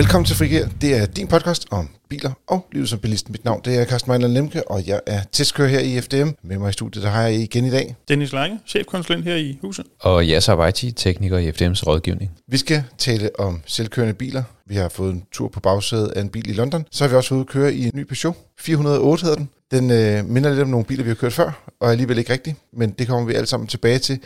Velkommen til Frigir. Det er din podcast om biler og livet som bilist. Mit navn det er Carsten Mejland Lemke, og jeg er testkører her i FDM. Med mig i studiet, der har jeg igen i dag. Dennis Lange, chefkonsulent her i huset. Og Yasser Vejti, tekniker i FDM's rådgivning. Vi skal tale om selvkørende biler. Vi har fået en tur på bagsædet af en bil i London. Så har vi også ude at køre i en ny Peugeot. 408 hedder den. Den øh, minder lidt om nogle biler, vi har kørt før, og alligevel ikke rigtigt. Men det kommer vi alle sammen tilbage til.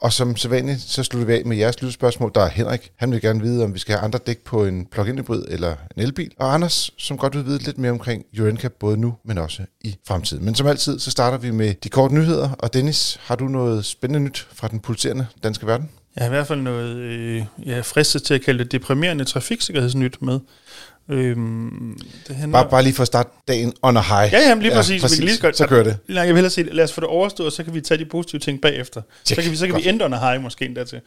Og som sædvanligt, så slutter vi af med jeres lydspørgsmål. Der er Henrik. Han vil gerne vide, om vi skal have andre dæk på en plug-in hybrid eller en elbil. Og Anders, som godt vil vide lidt mere omkring Urenca, både nu, men også i fremtiden. Men som altid, så starter vi med de korte nyheder. Og Dennis, har du noget spændende nyt fra den pulserende danske verden? Jeg har i hvert fald noget, øh, jeg er fristet til at kalde det deprimerende trafiksikkerhedsnyt med. Øhm, det handler... bare, bare lige for at starte dagen on a high. Ja, ja, lige præcis. Ja, præcis. Vi kan lige godt, så kører det. Nej, jeg vil hellere sige, lad os få det overstået, og så kan vi tage de positive ting bagefter. Check. Så kan vi, så kan vi ende on a high måske endda til.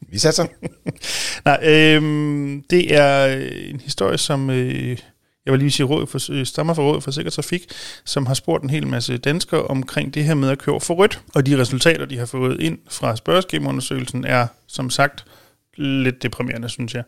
Vi satser. Nej, øhm, det er en historie, som... Øh, jeg vil lige sige, råd for, øh, stammer fra Rådet for Sikker Trafik, som har spurgt en hel masse danskere omkring det her med at køre for rødt. Og de resultater, de har fået ind fra spørgeskemaundersøgelsen, er som sagt lidt deprimerende, synes jeg.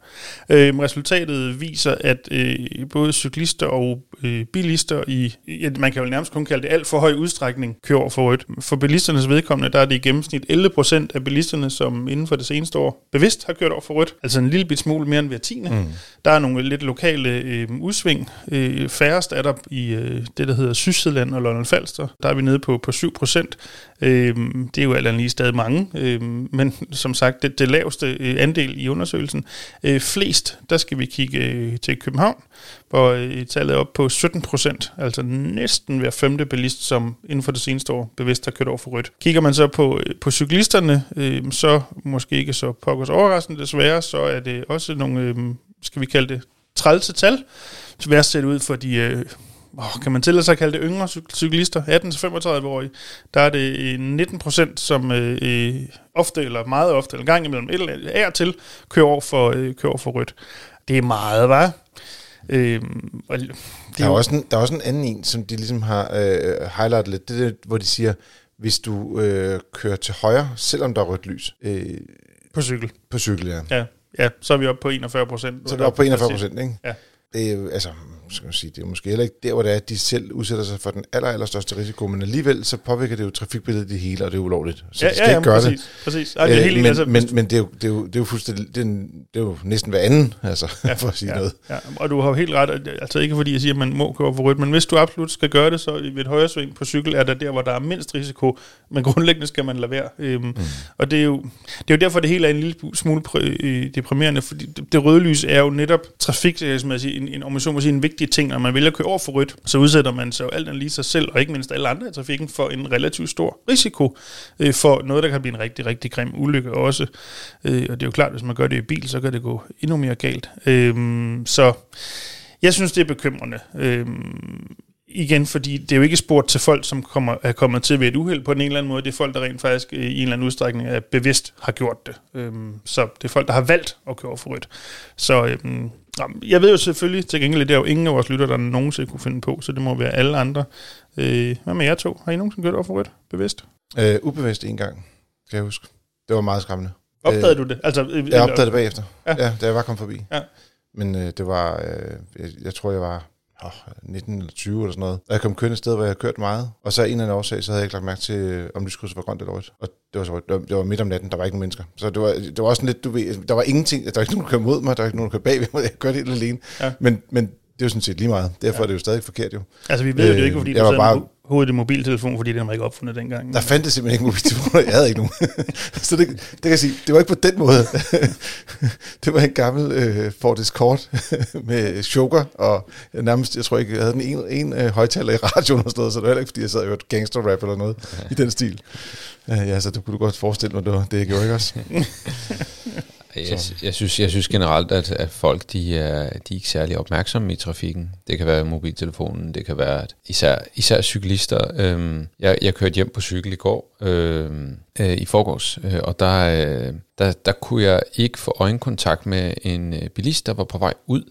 Øh, resultatet viser, at øh, både cyklister og øh, bilister i, ja, man kan jo nærmest kun kalde det alt for høj udstrækning, kører over for rødt. For bilisternes vedkommende, der er det i gennemsnit 11 procent af bilisterne, som inden for det seneste år bevidst har kørt over for rødt. Altså en lille bit smule mere end hver tiende. Mm. Der er nogle lidt lokale øh, udsving. Øh, færrest er der i øh, det, der hedder Sydsjælland og London Falster. Der er vi nede på, på 7 procent. Øh, det er jo alt andet lige stadig mange. Øh, men som sagt, det, det laveste øh, andel i undersøgelsen. Øh, flest, der skal vi kigge øh, til København, hvor øh, tallet er op på 17 procent, altså næsten hver femte bilist, som inden for det seneste år bevidst har kørt over for rødt. Kigger man så på, øh, på cyklisterne, øh, så måske ikke så pokkers overraskende desværre, så er det også nogle, øh, skal vi kalde det, trælse tal. Værst ser det ud for de øh, oh, kan man tillade sig at kalde det yngre cyklister, 18-35-årige, der er det 19 procent, som øh, øh, ofte eller meget ofte, eller gang imellem, eller er til, kører over for, øh, kører over for rødt. Det er meget, var. Øh, og det der, er også en, der er også en anden en, som de ligesom har øh, highlightet lidt, det er, hvor de siger, hvis du øh, kører til højre, selvom der er rødt lys. Øh, på cykel. På cykel, ja. Ja, ja så er vi oppe på 41 procent. Så er vi oppe på 41 procent, ikke? Ja. Det er, altså, skal man sige, det er måske heller ikke der, hvor det er, at de selv udsætter sig for den aller, aller største risiko, men alligevel så påvirker det jo trafikbilledet det hele, og det er ulovligt. Så ja, de skal ja, ja, ikke gøre præcis, det. Præcis. Ej, det er helt, men, altså, men, men det, er jo, det, er jo, det er jo fuldstændig, det er, det er jo næsten hver anden, altså, ja, for at sige ja, noget. Ja, og du har jo helt ret, altså ikke fordi jeg siger, at man må køre for rødt, men hvis du absolut skal gøre det, så ved et højre sving på cykel er der der, hvor der er mindst risiko, men grundlæggende skal man lade være. Øhm, mm. Og det er, jo, det er jo derfor, det hele er en lille smule øh, deprimerende, fordi det, det røde lys er jo netop trafiksikkerhedsmæssigt en, en, en, en, en vigtig ting, når man vælger at køre over for rødt, så udsætter man sig jo alt andet lige sig selv, og ikke mindst alle andre i trafikken, for en relativt stor risiko øh, for noget, der kan blive en rigtig, rigtig grim ulykke også. Øh, og det er jo klart, hvis man gør det i bil, så kan det gå endnu mere galt. Øh, så jeg synes, det er bekymrende. Øh, igen, fordi det er jo ikke spurgt til folk, som kommer, er kommet til ved et uheld på en eller anden måde. Det er folk, der rent faktisk øh, i en eller anden udstrækning er bevidst har gjort det. Øhm, så det er folk, der har valgt at køre for rødt. Så øhm, jeg ved jo selvfølgelig til gengæld, det er jo ingen af vores lytter, der nogensinde kunne finde på, så det må være alle andre. Øh, hvad med jer to? Har I nogensinde kørt over for rødt? Bevidst? Øh, ubevidst en gang, kan jeg huske. Det var meget skræmmende. Opdagede øh, du det? Altså, øh, jeg opdagede det bagefter, ja. ja da jeg var kommet forbi. Ja. Men øh, det var, øh, jeg, jeg tror, jeg var oh, 19 eller 20 eller sådan noget. Og jeg kom kørende et sted, hvor jeg har kørt meget. Og så af en eller anden årsag, så havde jeg ikke lagt mærke til, om lyskrydset var grønt eller rødt. Og det var, så, det var, det var midt om natten, der var ikke nogen mennesker. Så det var, det var også lidt, du ved, der var ingenting, der var ikke nogen, der kørte mod mig, der var ikke nogen, der kørte bagved mig, jeg kørte helt alene. Ja. Men, men det er jo sådan set lige meget. Derfor ja. er det jo stadig forkert jo. Altså vi ved øh, jo ikke, fordi du var bare hovedet i mobiltelefon, fordi den var ikke opfundet dengang. Der fandt det simpelthen ikke mobiltelefon, jeg havde ikke nogen. så det, det kan jeg sige, det var ikke på den måde. det var en gammel øh, Ford Escort med choker, og jeg nærmest, jeg tror ikke, jeg havde den en, en øh, højtaler i radioen og sådan noget, så det var heller ikke, fordi jeg sad og hørte gangster rap eller noget i den stil. Uh, ja, så det kunne du godt forestille mig, det var det, jeg gjorde, ikke også? Jeg, jeg, synes, jeg synes generelt, at, at folk de er, de er ikke særlig opmærksomme i trafikken. Det kan være mobiltelefonen, det kan være at især, især cyklister. Øhm, jeg, jeg kørte hjem på cykel i går, øhm, øh, i forgårs, øh, og der, øh, der, der kunne jeg ikke få øjenkontakt med en øh, bilist, der var på vej ud,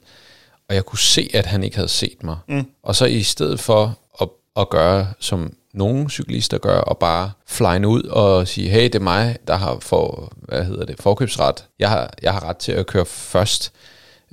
og jeg kunne se, at han ikke havde set mig. Mm. Og så i stedet for at, at gøre, som nogle cyklister gør, og bare flyne ud og sige, hey, det er mig, der har for, hvad hedder det, forkøbsret. Jeg har, jeg har ret til at køre først.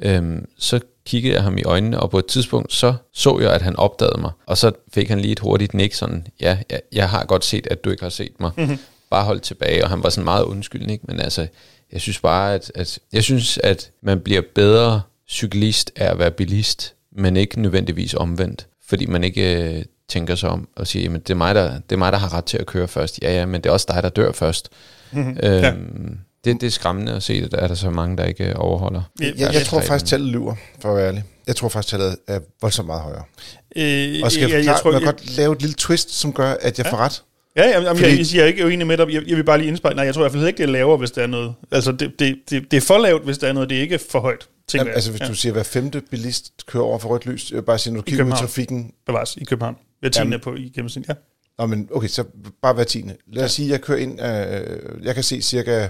Øhm, så kiggede jeg ham i øjnene, og på et tidspunkt, så så jeg, at han opdagede mig. Og så fik han lige et hurtigt nik, sådan, ja, jeg, jeg har godt set, at du ikke har set mig. Mm-hmm. Bare hold tilbage, og han var sådan meget undskyldende, ikke? men altså, jeg synes bare, at, at, jeg synes, at man bliver bedre cyklist af at være bilist, men ikke nødvendigvis omvendt, fordi man ikke øh, tænker sig om og siger, jamen det er, mig, der, det er mig, der har ret til at køre først. Ja, ja, men det er også dig, der dør først. Mm-hmm. Øhm, ja. det, det er skræmmende at se, at der er der så mange, der ikke overholder. Jeg, jeg, jeg tror faktisk, tallet lyver, for at være ærlig. Jeg tror faktisk, tallet er voldsomt meget højere. Øh, og skal jeg, jeg, jeg, tror, jeg, jeg godt lave et lille twist, som gør, at jeg ja. får ret? Ja, jamen, jamen, Fordi... jeg, jeg er ikke uenig med dig. Jeg, jeg vil bare lige indspejle. Nej, jeg tror i hvert fald ikke, det er lavere, hvis der er noget. Altså, det, det, det, det er for lavt, hvis der er noget. Det er ikke for højt. Jamen, altså, hvis ja. du siger, at hver femte bilist kører over for rødt lys, jeg vil bare sige, når du kigger ud i trafikken... Bevares, i København. Hver tiende på i gennemsnit, ja. Nå, men okay, så bare hver tiende. Lad os ja. sige, at jeg kører ind... Øh, jeg kan se cirka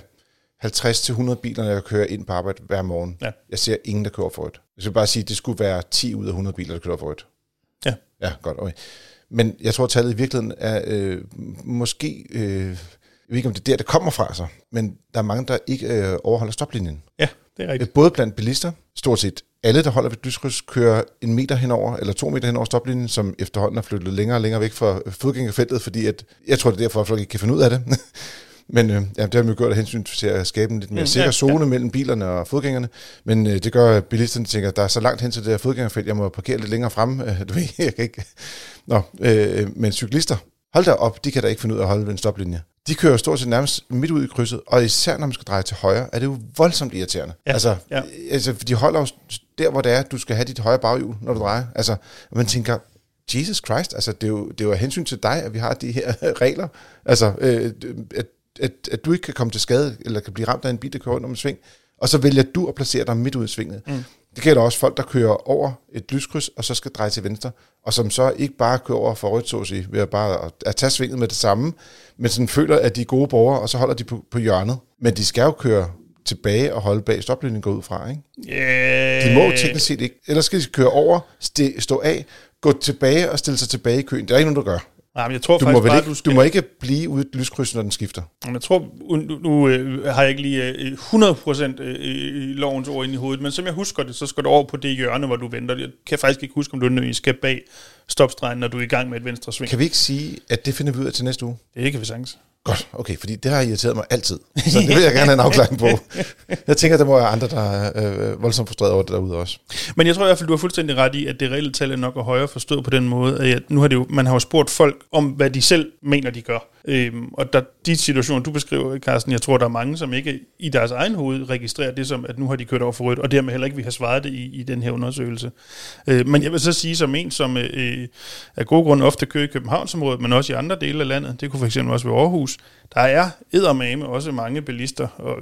50-100 biler, når jeg kører ind på arbejde hver morgen. Ja. Jeg ser ingen, der kører for rødt. Jeg skal bare sige, at det skulle være 10 ud af 100 biler, der kører for rødt. Ja. Ja, godt, okay. Men jeg tror, at tallet i virkeligheden er øh, måske... Øh, jeg ved ikke, om det er der, det kommer fra, altså. men der er mange, der ikke øh, overholder stoplinjen. Ja, det er rigtigt. Både blandt bilister, stort set alle, der holder ved lyskryds, kører en meter henover, eller to meter henover stoplinjen, som efterhånden er flyttet længere og længere væk fra fodgængerfeltet, fordi at, jeg tror, det er derfor, at folk ikke kan finde ud af det. Men øh, ja, det har vi jo gjort af hensyn til at skabe en lidt mere mm, sikker ja, zone ja. mellem bilerne og fodgængerne. Men øh, det gør, at bilisterne tænker, at der er så langt hen til det her fodgængerfelt, jeg må parkere lidt længere frem. Øh, du ved, jeg kan ikke. Nå, øh, men cyklister, hold da op, de kan da ikke finde ud af at holde ved en stoplinje. De kører stort set nærmest midt ud i krydset, og især når man skal dreje til højre, er det jo voldsomt irriterende. Ja, altså, ja. altså, de holder jo der, hvor det er, du skal have dit højre baghjul, når du drejer. Altså, man tænker, Jesus Christ, altså det er jo, det er jo af hensyn til dig, at vi har de her regler. Altså, øh, at at, at du ikke kan komme til skade, eller kan blive ramt af en bil, der kører rundt om en sving, og så vælger du at placere dig midt ud i svinget. Mm. Det gælder også folk, der kører over et lyskryds, og så skal dreje til venstre, og som så ikke bare kører over for rødt, så at sige, ved at bare at, at tage svinget med det samme, men sådan føler, at de er gode borgere, og så holder de på, på hjørnet. Men de skal jo køre tilbage og holde bag stoplinjen går ud fra, ikke? Yeah. De må teknisk set ikke. Ellers skal de køre over, stå af, gå tilbage og stille sig tilbage i køen. Det er ikke nogen, der gør. Nej, men jeg tror du faktisk må bare, ikke, du, skal... du må ikke blive ude et lyskryds, når den skifter. Men jeg tror, nu, nu øh, har jeg ikke lige øh, 100% øh, lovens ord ind i hovedet, men som jeg husker det, så skal du over på det hjørne, hvor du venter. Jeg kan faktisk ikke huske, om du nødvendigvis skal bag stopstregen, når du er i gang med et venstre sving. Kan vi ikke sige, at det finder vi ud af til næste uge? Det kan vi sagtens. Godt, okay, fordi det har irriteret mig altid. Så det vil jeg gerne have en afklaring på. Jeg tænker, der må være andre, der er øh, voldsomt frustreret over det derude også. Men jeg tror i hvert fald, du har fuldstændig ret i, at det reelle tal er nok at højere forstået på den måde, at nu har det jo, man har jo spurgt folk om, hvad de selv mener, de gør. Øhm, og der, de situationer, du beskriver, Carsten, jeg tror, der er mange, som ikke i deres egen hoved registrerer det som, at nu har de kørt over for rødt, og dermed heller ikke vi har svaret det i, i den her undersøgelse. Øh, men jeg vil så sige, som en, som øh, af gode grunde ofte kører i Københavnsområdet, men også i andre dele af landet, det kunne fx også være Aarhus, der er eddermame også mange bilister, og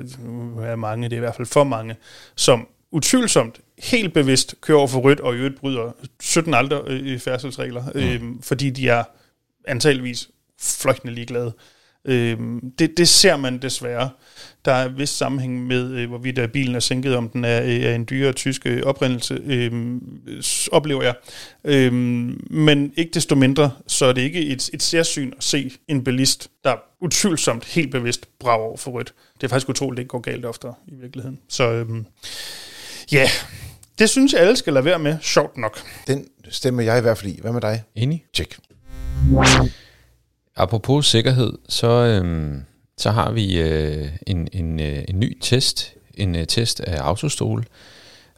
er mange, det er i hvert fald for mange, som utvivlsomt helt bevidst kører over for rødt, og i øvrigt bryder 17 andre øh, færdselsregler, mm. øh, fordi de er antageligvis fløjtende ligeglade. Øh, det, det ser man desværre. Der er vis sammenhæng med, øh, hvorvidt øh, bilen er sænket, om den er, øh, er en dyre tysk øh, oprindelse, øh, oplever jeg. Øh, men ikke desto mindre, så er det ikke et, et særsyn at se en bilist, der utvivlsomt helt bevidst brager over for rødt. Det er faktisk utroligt, det ikke går galt oftere i virkeligheden. Så øh, ja, det synes jeg alle skal lade være med, sjovt nok. Den stemmer jeg i hvert fald i. Hvad med dig? Enig. Check. Apropos sikkerhed, så, øhm, så har vi øh, en, en, øh, en ny test, en øh, test af autostol,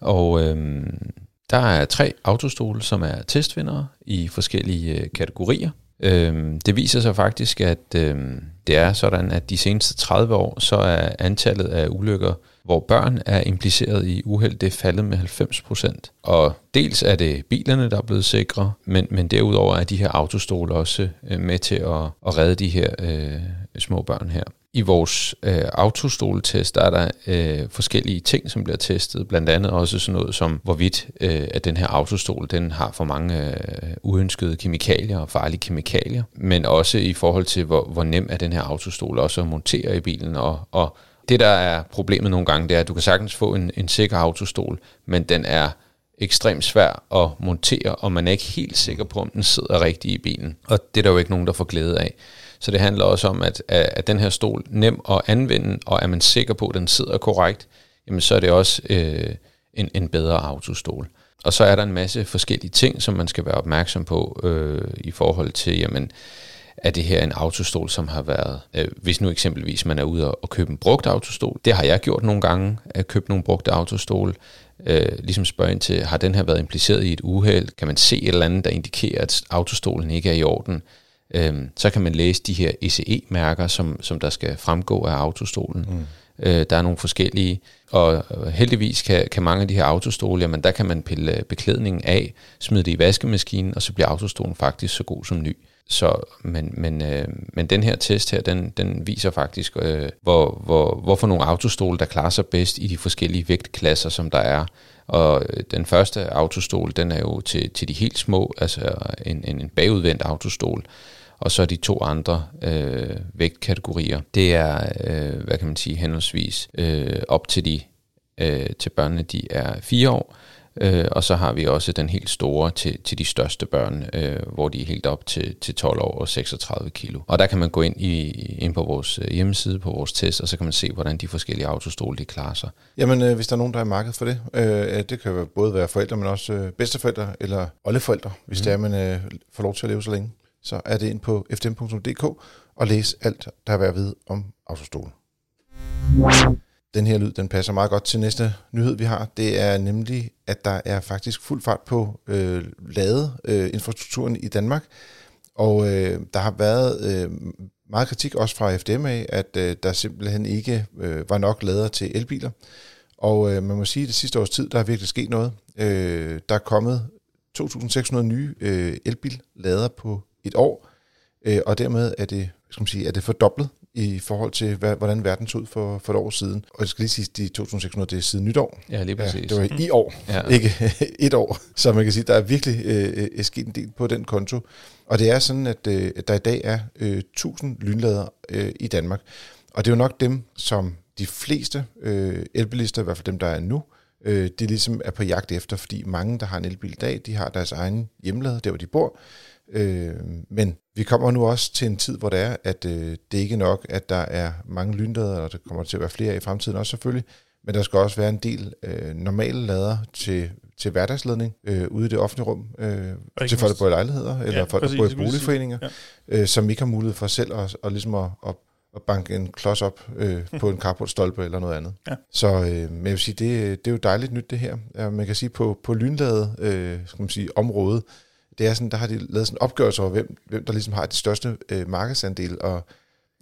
og øhm, der er tre autostole, som er testvindere i forskellige øh, kategorier. Øhm, det viser sig faktisk, at øhm, det er sådan, at de seneste 30 år, så er antallet af ulykker hvor børn er impliceret i uheld, det er faldet med 90 procent. Og dels er det bilerne, der er blevet sikre, men, men derudover er de her autostole også øh, med til at, at redde de her øh, små børn her. I vores øh, autostoletest, der er der øh, forskellige ting, som bliver testet, blandt andet også sådan noget som, hvorvidt øh, at den her autostol, den har for mange øh, uønskede kemikalier og farlige kemikalier, men også i forhold til, hvor, hvor nem er den her autostol også at montere i bilen, og, og det, der er problemet nogle gange, det er, at du kan sagtens få en, en sikker autostol, men den er ekstremt svær at montere, og man er ikke helt sikker på, om den sidder rigtigt i bilen. Og det er der jo ikke nogen, der får glæde af. Så det handler også om, at, at den her stol nem at anvende, og er man sikker på, at den sidder korrekt, jamen så er det også øh, en, en bedre autostol. Og så er der en masse forskellige ting, som man skal være opmærksom på øh, i forhold til, jamen, er det her en autostol, som har været, øh, hvis nu eksempelvis man er ude og, købe en brugt autostol, det har jeg gjort nogle gange, at købe nogle brugte autostol, øh, ligesom spørge ind til, har den her været impliceret i et uheld? Kan man se et eller andet, der indikerer, at autostolen ikke er i orden? Øh, så kan man læse de her ECE-mærker, som, som der skal fremgå af autostolen. Mm. Øh, der er nogle forskellige, og heldigvis kan, kan mange af de her autostole, jamen der kan man pille beklædningen af, smide det i vaskemaskinen, og så bliver autostolen faktisk så god som ny. Så, men, men, øh, men den her test her, den, den viser faktisk, øh, hvor, hvor, hvorfor nogle autostole, der klarer sig bedst i de forskellige vægtklasser, som der er. Og øh, den første autostol, den er jo til, til de helt små, altså en, en, en bagudvendt autostol. Og så de to andre øh, vægtkategorier, det er, øh, hvad kan man sige, henholdsvis øh, op til de øh, til børnene, de er fire år, Øh, og så har vi også den helt store til, til de største børn, øh, hvor de er helt op til, til 12 år og 36 kilo. Og der kan man gå ind, i, ind på vores øh, hjemmeside, på vores test, og så kan man se, hvordan de forskellige autostole de klarer sig. Jamen, øh, hvis der er nogen, der er marked for det, øh, det kan både være forældre, men også øh, bedsteforældre eller oldeforældre, hvis mm. det er, man øh, får lov til at leve så længe, så er det ind på fdm.dk og læs alt, der er værd at vide om autostole. Den her lyd, den passer meget godt til næste nyhed, vi har. Det er nemlig, at der er faktisk fuld fart på øh, lade øh, infrastrukturen i Danmark. Og øh, der har været øh, meget kritik også fra FDM af, at øh, der simpelthen ikke øh, var nok lader til elbiler. Og øh, man må sige, at det sidste års tid, der er virkelig sket noget. Øh, der er kommet 2.600 nye øh, elbillader på et år, øh, og dermed er det, skal man sige, er det fordoblet i forhold til, hvad, hvordan verden så ud for, for et år siden. Og jeg skal lige sige, de 2.600, det er siden nytår. Ja, lige præcis. Ja, det var i år, ja. ikke et år. Så man kan sige, der er virkelig øh, øh, sket en del på den konto. Og det er sådan, at øh, der i dag er øh, 1000 lynlader øh, i Danmark. Og det er jo nok dem, som de fleste øh, elbilister, i hvert fald dem, der er nu, øh, det ligesom er på jagt efter, fordi mange, der har en elbil i dag, de har deres egen hjemlade, der hvor de bor. Øh, men vi kommer nu også til en tid, hvor det er, at øh, det ikke er nok, at der er mange lynlader, og der kommer til at være flere i fremtiden også selvfølgelig, men der skal også være en del øh, normale lader til, til hverdagsladning øh, ude i det offentlige rum, øh, til folk, der bor i lejligheder, eller ja, folk, der bor i boligforeninger, ja. øh, som ikke har mulighed for selv at, at, ligesom at, at, at banke en klods op øh, på en carportstolpe eller noget andet. Ja. Så øh, men jeg vil sige, det, det er jo dejligt nyt det her. Ja, man kan sige, på, på lynladet øh, skal man sige, område, det er sådan, der har de lavet sådan en opgørelse over, hvem, hvem der ligesom har de største øh, markedsandel, og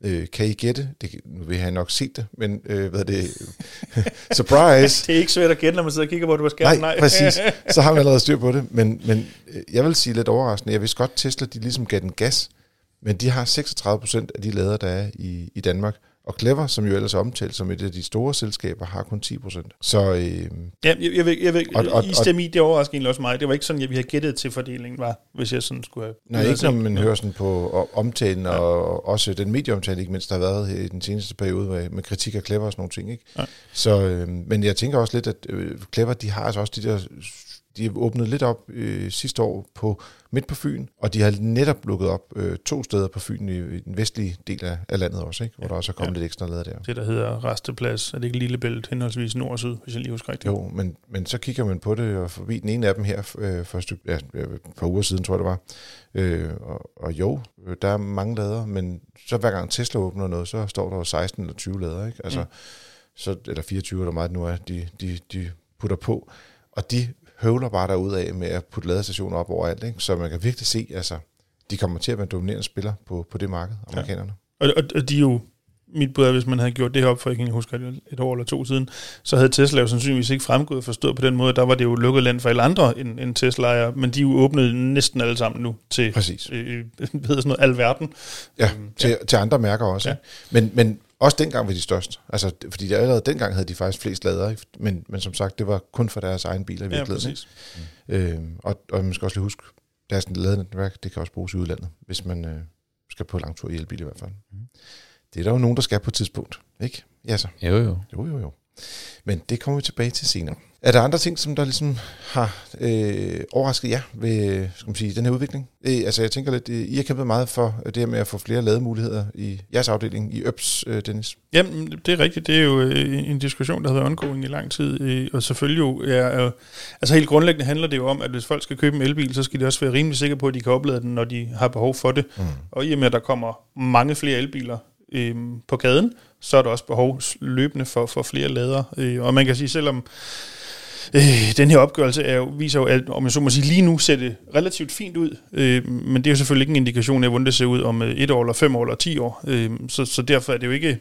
øh, kan I gætte, det, nu vil jeg nok set det, men øh, hvad er det, surprise. det er ikke svært at gætte, når man sidder og kigger på det på skærmen. Nej, Nej. præcis, så har man allerede styr på det, men, men øh, jeg vil sige lidt overraskende, jeg vidste godt, Tesla, de ligesom gav den gas, men de har 36% af de lader, der er i, i Danmark, og Clever, som jo ellers er omtalt som et af de store selskaber, har kun 10 procent. Så, øh, ja, jeg, jeg, vil, jeg vil, og, og, I stemme i, det overrasker egentlig også mig. Det var ikke sådan, at vi havde gættet til fordelingen, var, hvis jeg sådan skulle have... Nej, ikke når man ja. hører sådan på omtalen, ja. og også den medieomtale, ikke mindst der har været i den seneste periode med, med kritik af Clever og sådan nogle ting. Ikke? Ja. Så, øh, men jeg tænker også lidt, at øh, Clever, de har altså også de der de har åbnet lidt op øh, sidste år på midt på Fyn, og de har netop lukket op øh, to steder på Fyn i, i den vestlige del af, af landet også, ikke? hvor ja, der også er kommet ja. lidt ekstra lader der. Det, der hedder Resteplads, er det ikke Lillebælt, henholdsvis nord og syd, hvis jeg lige husker rigtigt? Jo, men, men så kigger man på det, og forbi den ene af dem her øh, for et, stykke, ja, et par uger siden, tror jeg det var. Øh, og, og jo, øh, der er mange lader, men så hver gang Tesla åbner noget, så står der 16 eller 20 lader, ikke? Altså, mm. så, eller 24 eller meget nu er, de, de, de putter på. Og de høvler bare af med at putte ladestationer op overalt, ikke? så man kan virkelig se, altså, de kommer til at være dominerende spiller på, på det marked, amerikanerne. Ja. Og, og, og de er jo, mit bud er, hvis man havde gjort det her op for, jeg kan huske et år eller to siden, så havde Tesla jo sandsynligvis ikke fremgået forstået på den måde, der var det jo lukket land for alle andre end, end Tesla, men de er jo åbnet næsten alle sammen nu til Præcis. Øh, hedder sådan noget, alverden. Ja, øhm, til, ja. til andre mærker også. Ja. Men, men også dengang var de størst. Altså, fordi allerede dengang havde de faktisk flest lader, men, men som sagt, det var kun for deres egen biler i virkeligheden. Ja, præcis. Mm. Øhm, og, og man skal også lige huske, deres ladenetværk, det kan også bruges i udlandet, hvis man øh, skal på langtur i elbil i hvert fald. Mm. Det er der jo nogen, der skal på et tidspunkt, ikke? Ja så. Jo, jo. Jo, jo, jo. Men det kommer vi tilbage til senere. Er der andre ting, som der ligesom har øh, overrasket jer ved skal man sige, den her udvikling? Øh, altså jeg tænker lidt, øh, I har kæmpet meget for det her med at få flere lademuligheder i jeres afdeling i ØPS, øh, Dennis. Jamen, det er rigtigt. Det er jo øh, en diskussion, der har været ongoing i lang tid. Øh, og selvfølgelig jo, er, øh, altså helt grundlæggende handler det jo om, at hvis folk skal købe en elbil, så skal de også være rimelig sikre på, at de kan oplade den, når de har behov for det. Mm. Og i og med, at der kommer mange flere elbiler øh, på gaden, så er der også behov løbende for, for flere lader. Øh, og man kan sige, selvom øh, den her opgørelse er jo, viser jo, at om jeg så må sige, lige nu ser det relativt fint ud, øh, men det er jo selvfølgelig ikke en indikation af, hvordan det ser ud om øh, et år, eller fem år, eller ti år. Øh, så, så derfor er det jo ikke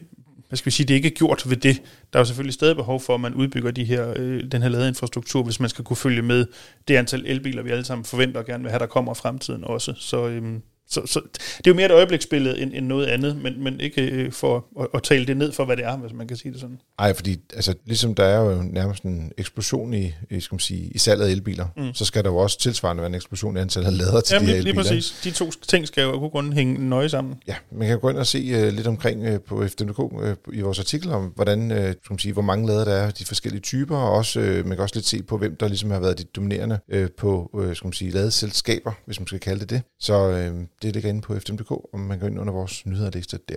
hvad skal vi sige, det er ikke gjort ved det. Der er jo selvfølgelig stadig behov for, at man udbygger de her, øh, den her ladeinfrastruktur, hvis man skal kunne følge med det antal elbiler, vi alle sammen forventer og gerne vil have, der kommer i fremtiden også. Så, øh, så, så det er jo mere et øjebliksbillede end, end noget andet, men, men ikke øh, for at, at tale det ned for, hvad det er, hvis man kan sige det sådan. Nej, fordi altså, ligesom der er jo nærmest en eksplosion i, skal man sige, i salget af elbiler, mm. så skal der jo også tilsvarende være en eksplosion i antallet af lader til Jamen, de her elbiler. lige præcis. De to ting skal jo af grund hænge nøje sammen. Ja, man kan gå ind og se uh, lidt omkring uh, på FDMK uh, i vores artikel om, hvordan, uh, skal man sige, hvor mange lader der er, de forskellige typer, og også, uh, man kan også lidt se på, hvem der ligesom har været de dominerende uh, på, uh, skal man sige, ladeselskaber, hvis man skal kalde det det. Så uh, det ligger inde på fdm.dk, og man går ind under vores nyhederliste der.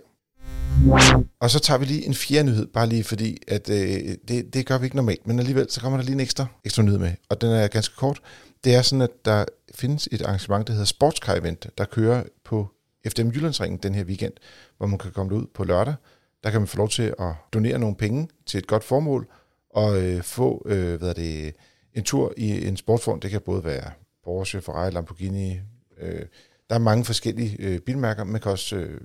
Og så tager vi lige en fjerde nyhed, bare lige fordi, at øh, det, det gør vi ikke normalt, men alligevel så kommer der lige en ekstra, ekstra nyhed med, og den er ganske kort. Det er sådan, at der findes et arrangement, der hedder Sportscar Event, der kører på FDM Jyllandsringen den her weekend, hvor man kan komme ud på lørdag. Der kan man få lov til at donere nogle penge til et godt formål, og øh, få øh, hvad er det, en tur i en sportsform. Det kan både være Porsche, Ferrari, Lamborghini. Øh, der er mange forskellige øh, bilmærker. Man kan også øh,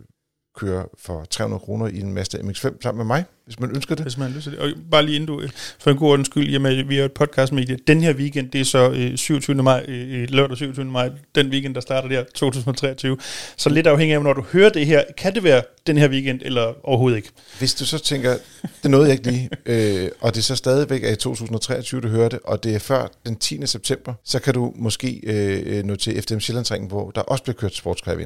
køre for 300 kroner i en Mazda MX-5 sammen med mig, hvis man ønsker det. Hvis man til det. Og bare lige inden du, for en god ordens skyld, jamen, vi har et podcast med Den her weekend, det er så øh, 27. maj, øh, lørdag 27. maj, den weekend, der starter der 2023. Så lidt afhængig af, når du hører det her, kan det være den her weekend, eller overhovedet ikke? Hvis du så tænker, det nåede jeg ikke lige, øh, og det er så stadigvæk er i 2023, du hører det, og det er før den 10. september, så kan du måske øh, nå til FDM Sjællandsringen, hvor der også bliver kørt sportscar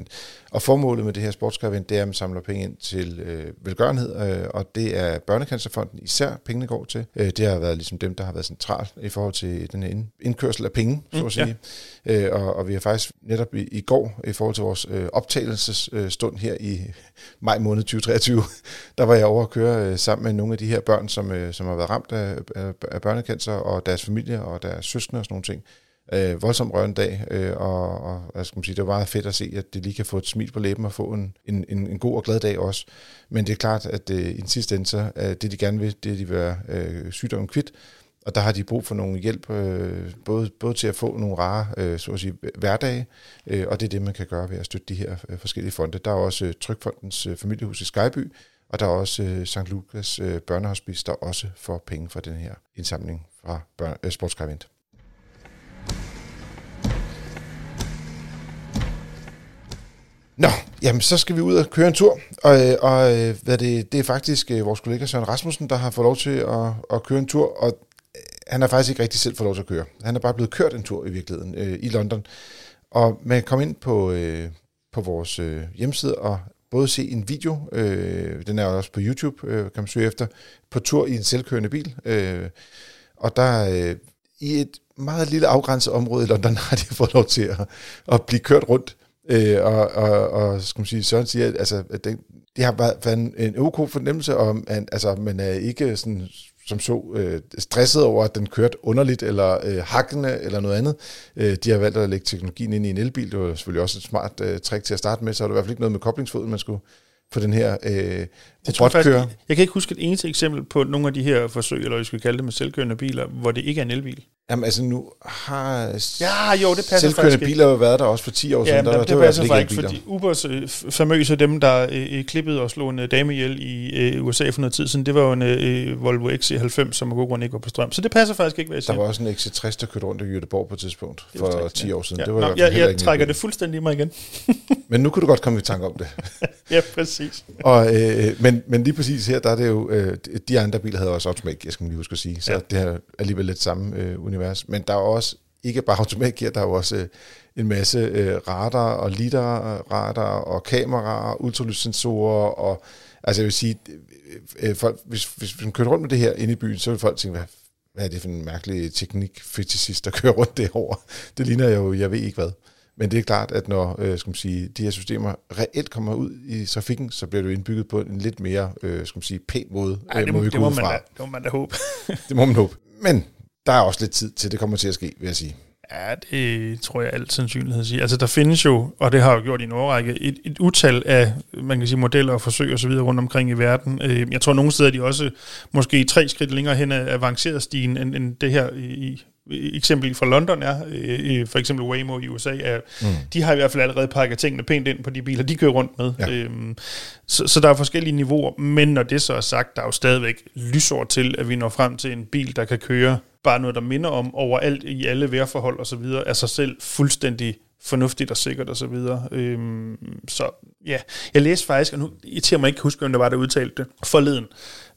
Og formålet med det her sportscar det er, at man samler penge ind til øh, velgørenhed, øh, og det er Børnecancerfonden især pengene går til. Øh, det har været ligesom dem, der har været centralt i forhold til den her indkørsel af penge, så at mm, sige. Ja. Øh, og, og vi har faktisk netop i, i går, i forhold til vores øh, optagelsesstund her i maj måned 2023, der var jeg over at køre sammen med nogle af de her børn, som, som har været ramt af, af, af børnecancer, og deres familie og deres søskende og sådan nogle ting. Øh, voldsomt rørende dag, øh, og, og jeg skal sige, det var meget fedt at se, at det lige kan få et smil på læben og få en, en, en, en god og glad dag også. Men det er klart, at øh, i den sidste ende, så er det de gerne vil, det er de vil være øh, sygdommen kvidt, og der har de brug for nogle hjælp, øh, både, både til at få nogle rare øh, så at sige, hverdage, øh, og det er det, man kan gøre ved at støtte de her øh, forskellige fonde. Der er også øh, Trykfondens øh, familiehus i Skyby, og der er også øh, St. Lukas øh, børnehospice, der også får penge fra den her indsamling fra børn, øh, Sportskarvent. Nå, jamen så skal vi ud og køre en tur, og, øh, og øh, hvad det, det er faktisk øh, vores kollega Søren Rasmussen, der har fået lov til at, at køre en tur, og han har faktisk ikke rigtig selv fået lov til at køre. Han er bare blevet kørt en tur i virkeligheden øh, i London. Og man kan komme ind på, øh, på vores øh, hjemmeside og både se en video, øh, den er også på YouTube, øh, kan man søge efter, på tur i en selvkørende bil. Øh, og der øh, i et meget lille afgrænset område i London har de fået lov til at, at blive kørt rundt. Øh, og, og, og skal man sige, Søren siger, at, altså, at det, det har været en, en ok fornemmelse, og man, altså, man er ikke sådan som så øh, stresset over, at den kørte underligt eller øh, hakkende eller noget andet. Øh, de har valgt at lægge teknologien ind i en elbil. Det var selvfølgelig også et smart øh, trick til at starte med, så er der i hvert fald ikke noget med koblingsfoden, man skulle få den her øh, robotkører. Jeg, jeg kan ikke huske et eneste eksempel på nogle af de her forsøg, eller vi skal kalde det med selvkørende biler, hvor det ikke er en elbil. Jamen altså nu har ja, jo, det passer selvkørende biler jo været der også for 10 år ja, siden. Der, der, det, det passer faktisk ikke, fordi Ubers øh, famøse, dem der øh, klippede og slog en øh, dame ihjel i øh, USA for noget tid siden, det var jo en øh, Volvo XC90, som af god grund ikke var på strøm. Så det passer faktisk ikke, hvad jeg siger. Der var også en XC60, der kørte rundt i Göteborg på et tidspunkt for træk, 10 år siden. Ja. Det var Nå, jeg, jeg trækker det fuldstændig i mig igen. men nu kunne du godt komme i tanke om det. ja, præcis. og, øh, men, men lige præcis her, der er det jo, øh, de andre biler havde også automatik, jeg skal lige huske at sige, så ja. det er alligevel lidt samme øh, univers. Men der er også ikke bare automatgear, der er jo også øh, en masse øh, radar og lidar radar og kameraer, ultralydssensorer og altså jeg vil sige, øh, folk, hvis, hvis man kører rundt med det her inde i byen, så vil folk tænke, hvad hvad er det for en mærkelig teknik fetishist, der kører rundt derovre. Det ligner jo, jeg ved ikke hvad. Men det er klart, at når øh, skal man sige, de her systemer reelt kommer ud i trafikken, så bliver det indbygget på en lidt mere øh, skal man sige, pæn måde. Ej, øh, det, må, vi det, må man da, det må man da håbe. Det må man håbe. Men der er også lidt tid til, det kommer til at ske, vil jeg sige. Ja, det tror jeg alt sandsynlighed siger. Altså, der findes jo, og det har jo gjort i en årrække, et, et utal af, man kan sige, modeller og forsøg og så videre rundt omkring i verden. Øh, Jeg tror, nogle steder er de også måske tre skridt længere hen af avanceret stigen, end, end det her i, eksempel fra London er, øh, for eksempel Waymo i USA, er, mm. de har i hvert fald allerede pakket tingene pænt ind på de biler, de kører rundt med. Ja. Øhm, så, så der er forskellige niveauer, men når det så er sagt, der er jo stadigvæk lysår til, at vi når frem til en bil, der kan køre bare noget, der minder om overalt i alle vejrforhold og så videre, er sig selv fuldstændig fornuftigt og sikkert og så videre. Øhm, så ja, jeg læste faktisk, og nu irriterer mig ikke huske, hvem der var, der udtalte det. Forleden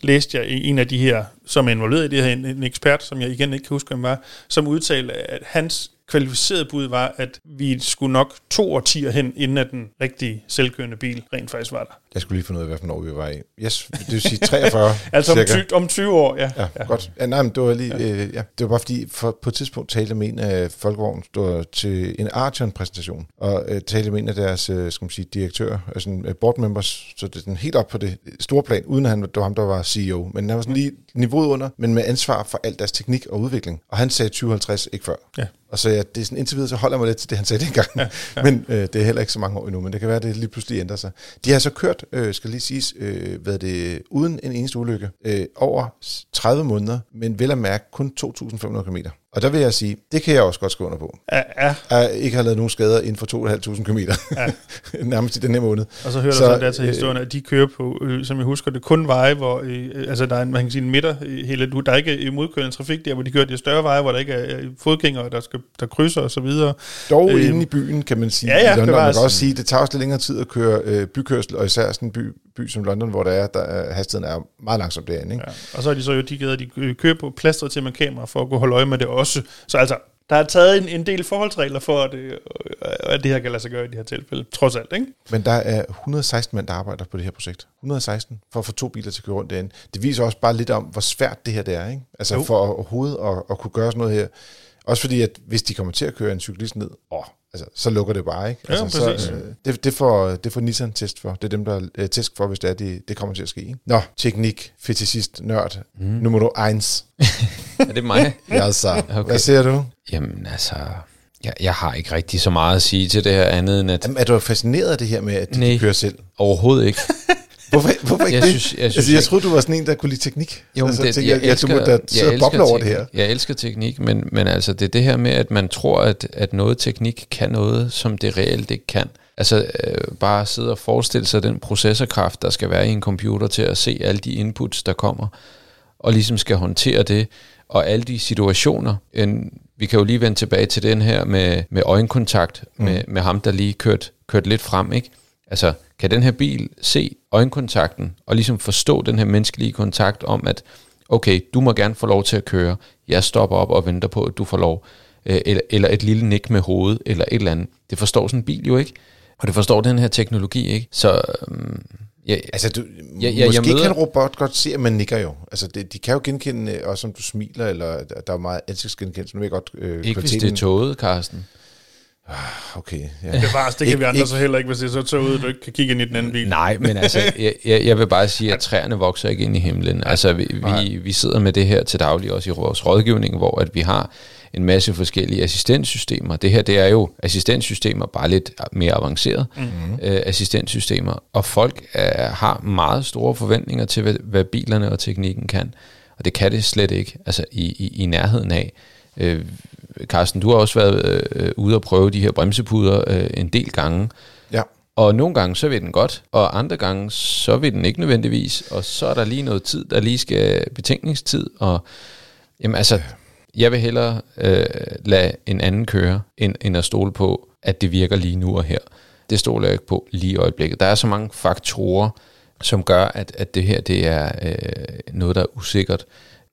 læste jeg en af de her, som er involveret i det her, en, en ekspert, som jeg igen ikke kan huske, hvem var, som udtalte, at hans kvalificerede bud var, at vi skulle nok to årtier hen, inden at den rigtige selvkørende bil rent faktisk var der. Jeg skulle lige finde ud af, hvad for år vi var i. Yes, det vil sige 43 Altså om cirka. 20, om 20 år, ja. Ja, ja, godt. Ja, nej, men det var lige, ja. Øh, ja, det var bare fordi, for, på et tidspunkt talte med en af Folkevogn, stod til en Archon-præsentation, og øh, talte med en af deres, øh, skal man sige, direktører, altså øh, board members, så det er sådan helt op på det store plan, uden at han, det var ham, der var CEO, men han var sådan lige niveauet under, men med ansvar for al deres teknik og udvikling. Og han sagde 2050, ikke før. Ja. Og så ja, det er sådan, indtil videre, så holder jeg mig lidt til det, han sagde dengang. Ja, ja. Men øh, det er heller ikke så mange år endnu, men det kan være, at det lige pludselig ændrer sig. De har så kørt, øh, skal lige siges, øh, hvad det, uden en eneste ulykke, øh, over 30 måneder, men vel at mærke kun 2.500 km. Og der vil jeg sige, det kan jeg også godt skrive under på. Ja, ja. Jeg ikke har lavet nogen skader inden for 2.500 km. Ja. Nærmest i den her måned. Og så hører Så, der så der til øh, historien, at de kører på, øh, som jeg husker det, kun veje, hvor øh, altså der er en, man kan sige, en midter i hele, du- der er ikke øh, modkørende trafik der, hvor de kører de større veje, hvor der ikke er øh, fodgængere, der, skal, der krydser og så videre. Dog Øh, øh, inde i byen, kan man sige. ja, ja, i London. Man kan også sige, det tager også lidt længere tid at køre øh, bykørsel, og især sådan en by, by som London, hvor der er, der er, hastigheden er meget langsomt derinde. Ikke? Ja. Og så er de så jo de gider, de øh, kører på plastret til med kamera for at kunne holde øje med det også. Så altså, der er taget en, en del forholdsregler for, at, øh, at det her kan lade sig gøre i det her tilfælde. Trods alt, ikke? Men der er 116 mænd, der arbejder på det her projekt. 116 for at få to biler til at køre rundt derinde. Det viser også bare lidt om, hvor svært det her det er. Ikke? Altså Jo. for at, overhovedet at, at kunne gøre sådan noget her. Også fordi, at hvis de kommer til at køre en cyklist ned, åh, altså, så lukker det bare. Ikke? Ja, altså, præcis. så, øh, det, det, får, det får Nissan test for. Det er dem, der er øh, test for, hvis det, er, det, det kommer til at ske. Ikke? Nå, teknik, fetishist, nørd, mm. nummer 1. Er det mig? Ja, så. Okay. Hvad siger du? Jamen altså, jeg, jeg har ikke rigtig så meget at sige til det her andet end at Jamen, er du fascineret af det her med, at de Nej. kan køre selv? overhovedet ikke. Hvorfor, hvorfor ikke Jeg det? synes- jeg synes altså, jeg troede, du var sådan en, der kunne lide teknik. Jo, altså, det, tænker, jeg, jeg, elsker, du må da sidde og over det teknik. her. Jeg elsker teknik, men, men altså det er det her med, at man tror, at, at noget teknik kan noget, som det reelt ikke kan. Altså øh, bare sidde og forestille sig den processorkraft, der skal være i en computer til at se alle de inputs, der kommer, og ligesom skal håndtere det, og alle de situationer. En, vi kan jo lige vende tilbage til den her med, med øjenkontakt, mm. med, med ham, der lige kørte kørt lidt frem, ikke? Altså, kan den her bil se øjenkontakten, og ligesom forstå den her menneskelige kontakt om, at okay, du må gerne få lov til at køre, jeg stopper op og venter på, at du får lov, øh, eller, eller et lille nik med hovedet, eller et eller andet. Det forstår sådan en bil jo ikke, og det forstår den her teknologi ikke. Så øhm, ja, Altså, du, Ja, ja, måske jeg møder- kan en robot godt se, at man nikker jo. Altså, det, de kan jo genkende, øh, også om du smiler, eller der er meget ansigtsgenkendelse. Nu ved jeg godt, øh, ikke hvis det er kvaliteten- toget, Carsten. Okay, ja. Det var det kan Ikke- vi andre ikke- så heller ikke, hvis det er så taget ud, du ikke kan kigge ind i den anden bil. Nej, men altså, jeg, jeg, jeg vil bare sige, at træerne vokser ikke ind i himlen. Altså, vi, vi, vi sidder med det her til daglig også i vores rådgivning, hvor at vi har en masse forskellige assistenssystemer. Det her, det er jo assistenssystemer, bare lidt mere avanceret mm-hmm. øh, assistenssystemer. Og folk er, har meget store forventninger til, hvad, hvad bilerne og teknikken kan. Og det kan det slet ikke, altså i, i, i nærheden af. Øh, Carsten, du har også været øh, ude og prøve de her bremsepuder øh, en del gange. ja. Og nogle gange så vil den godt, og andre gange så vil den ikke nødvendigvis, og så er der lige noget tid, der lige skal betænkningstid, og jamen altså, jeg vil hellere øh, lade en anden køre, end, end at stole på, at det virker lige nu og her. Det stoler jeg ikke på lige i øjeblikket. Der er så mange faktorer, som gør, at, at det her det er øh, noget, der er usikkert.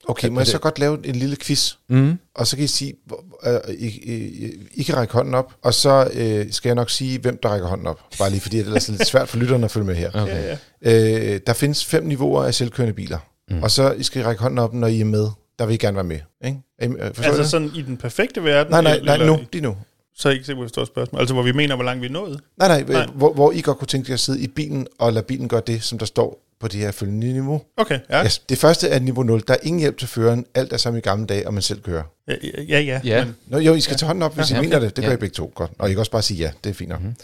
Okay, må jeg så godt lave en lille quiz? Mm. Og så kan I sige, hvor- øh, I, I, I kan række hånden op, og så øh, skal jeg nok sige, hvem der rækker hånden op. Bare lige fordi, det er ellers lidt svært for lytterne at følge med her. Okay. Ja, ja. Øh, der findes fem niveauer af selvkørende biler. Mm. Og så I skal I række hånden op, når I er med der vil I gerne være med. Ikke? Er øh, Forstår Altså det? sådan i den perfekte verden? Nej, nej, nej, eller- nu, lige nu. Så er jeg ikke sikker på, at jeg forstår spørgsmålet. Altså, hvor vi mener, hvor langt vi er nået. Nej, nej, Nej. nej. Hvor, hvor I godt kunne tænke jer at sidde i bilen og lade bilen gøre det, som der står på det her følgende niveau. Okay, ja. Ja. Yes. Det første er niveau 0. Der er ingen hjælp til føreren. Alt er som i gamle dage, og man selv kører. Ja, ja. ja, Ja. Men, Nå, jo, I skal tage hånden op, hvis Ja. I mener det. Det gør Ja. I begge to. Godt. Og I kan også bare sige ja. Det er fint nok. Mm-hmm.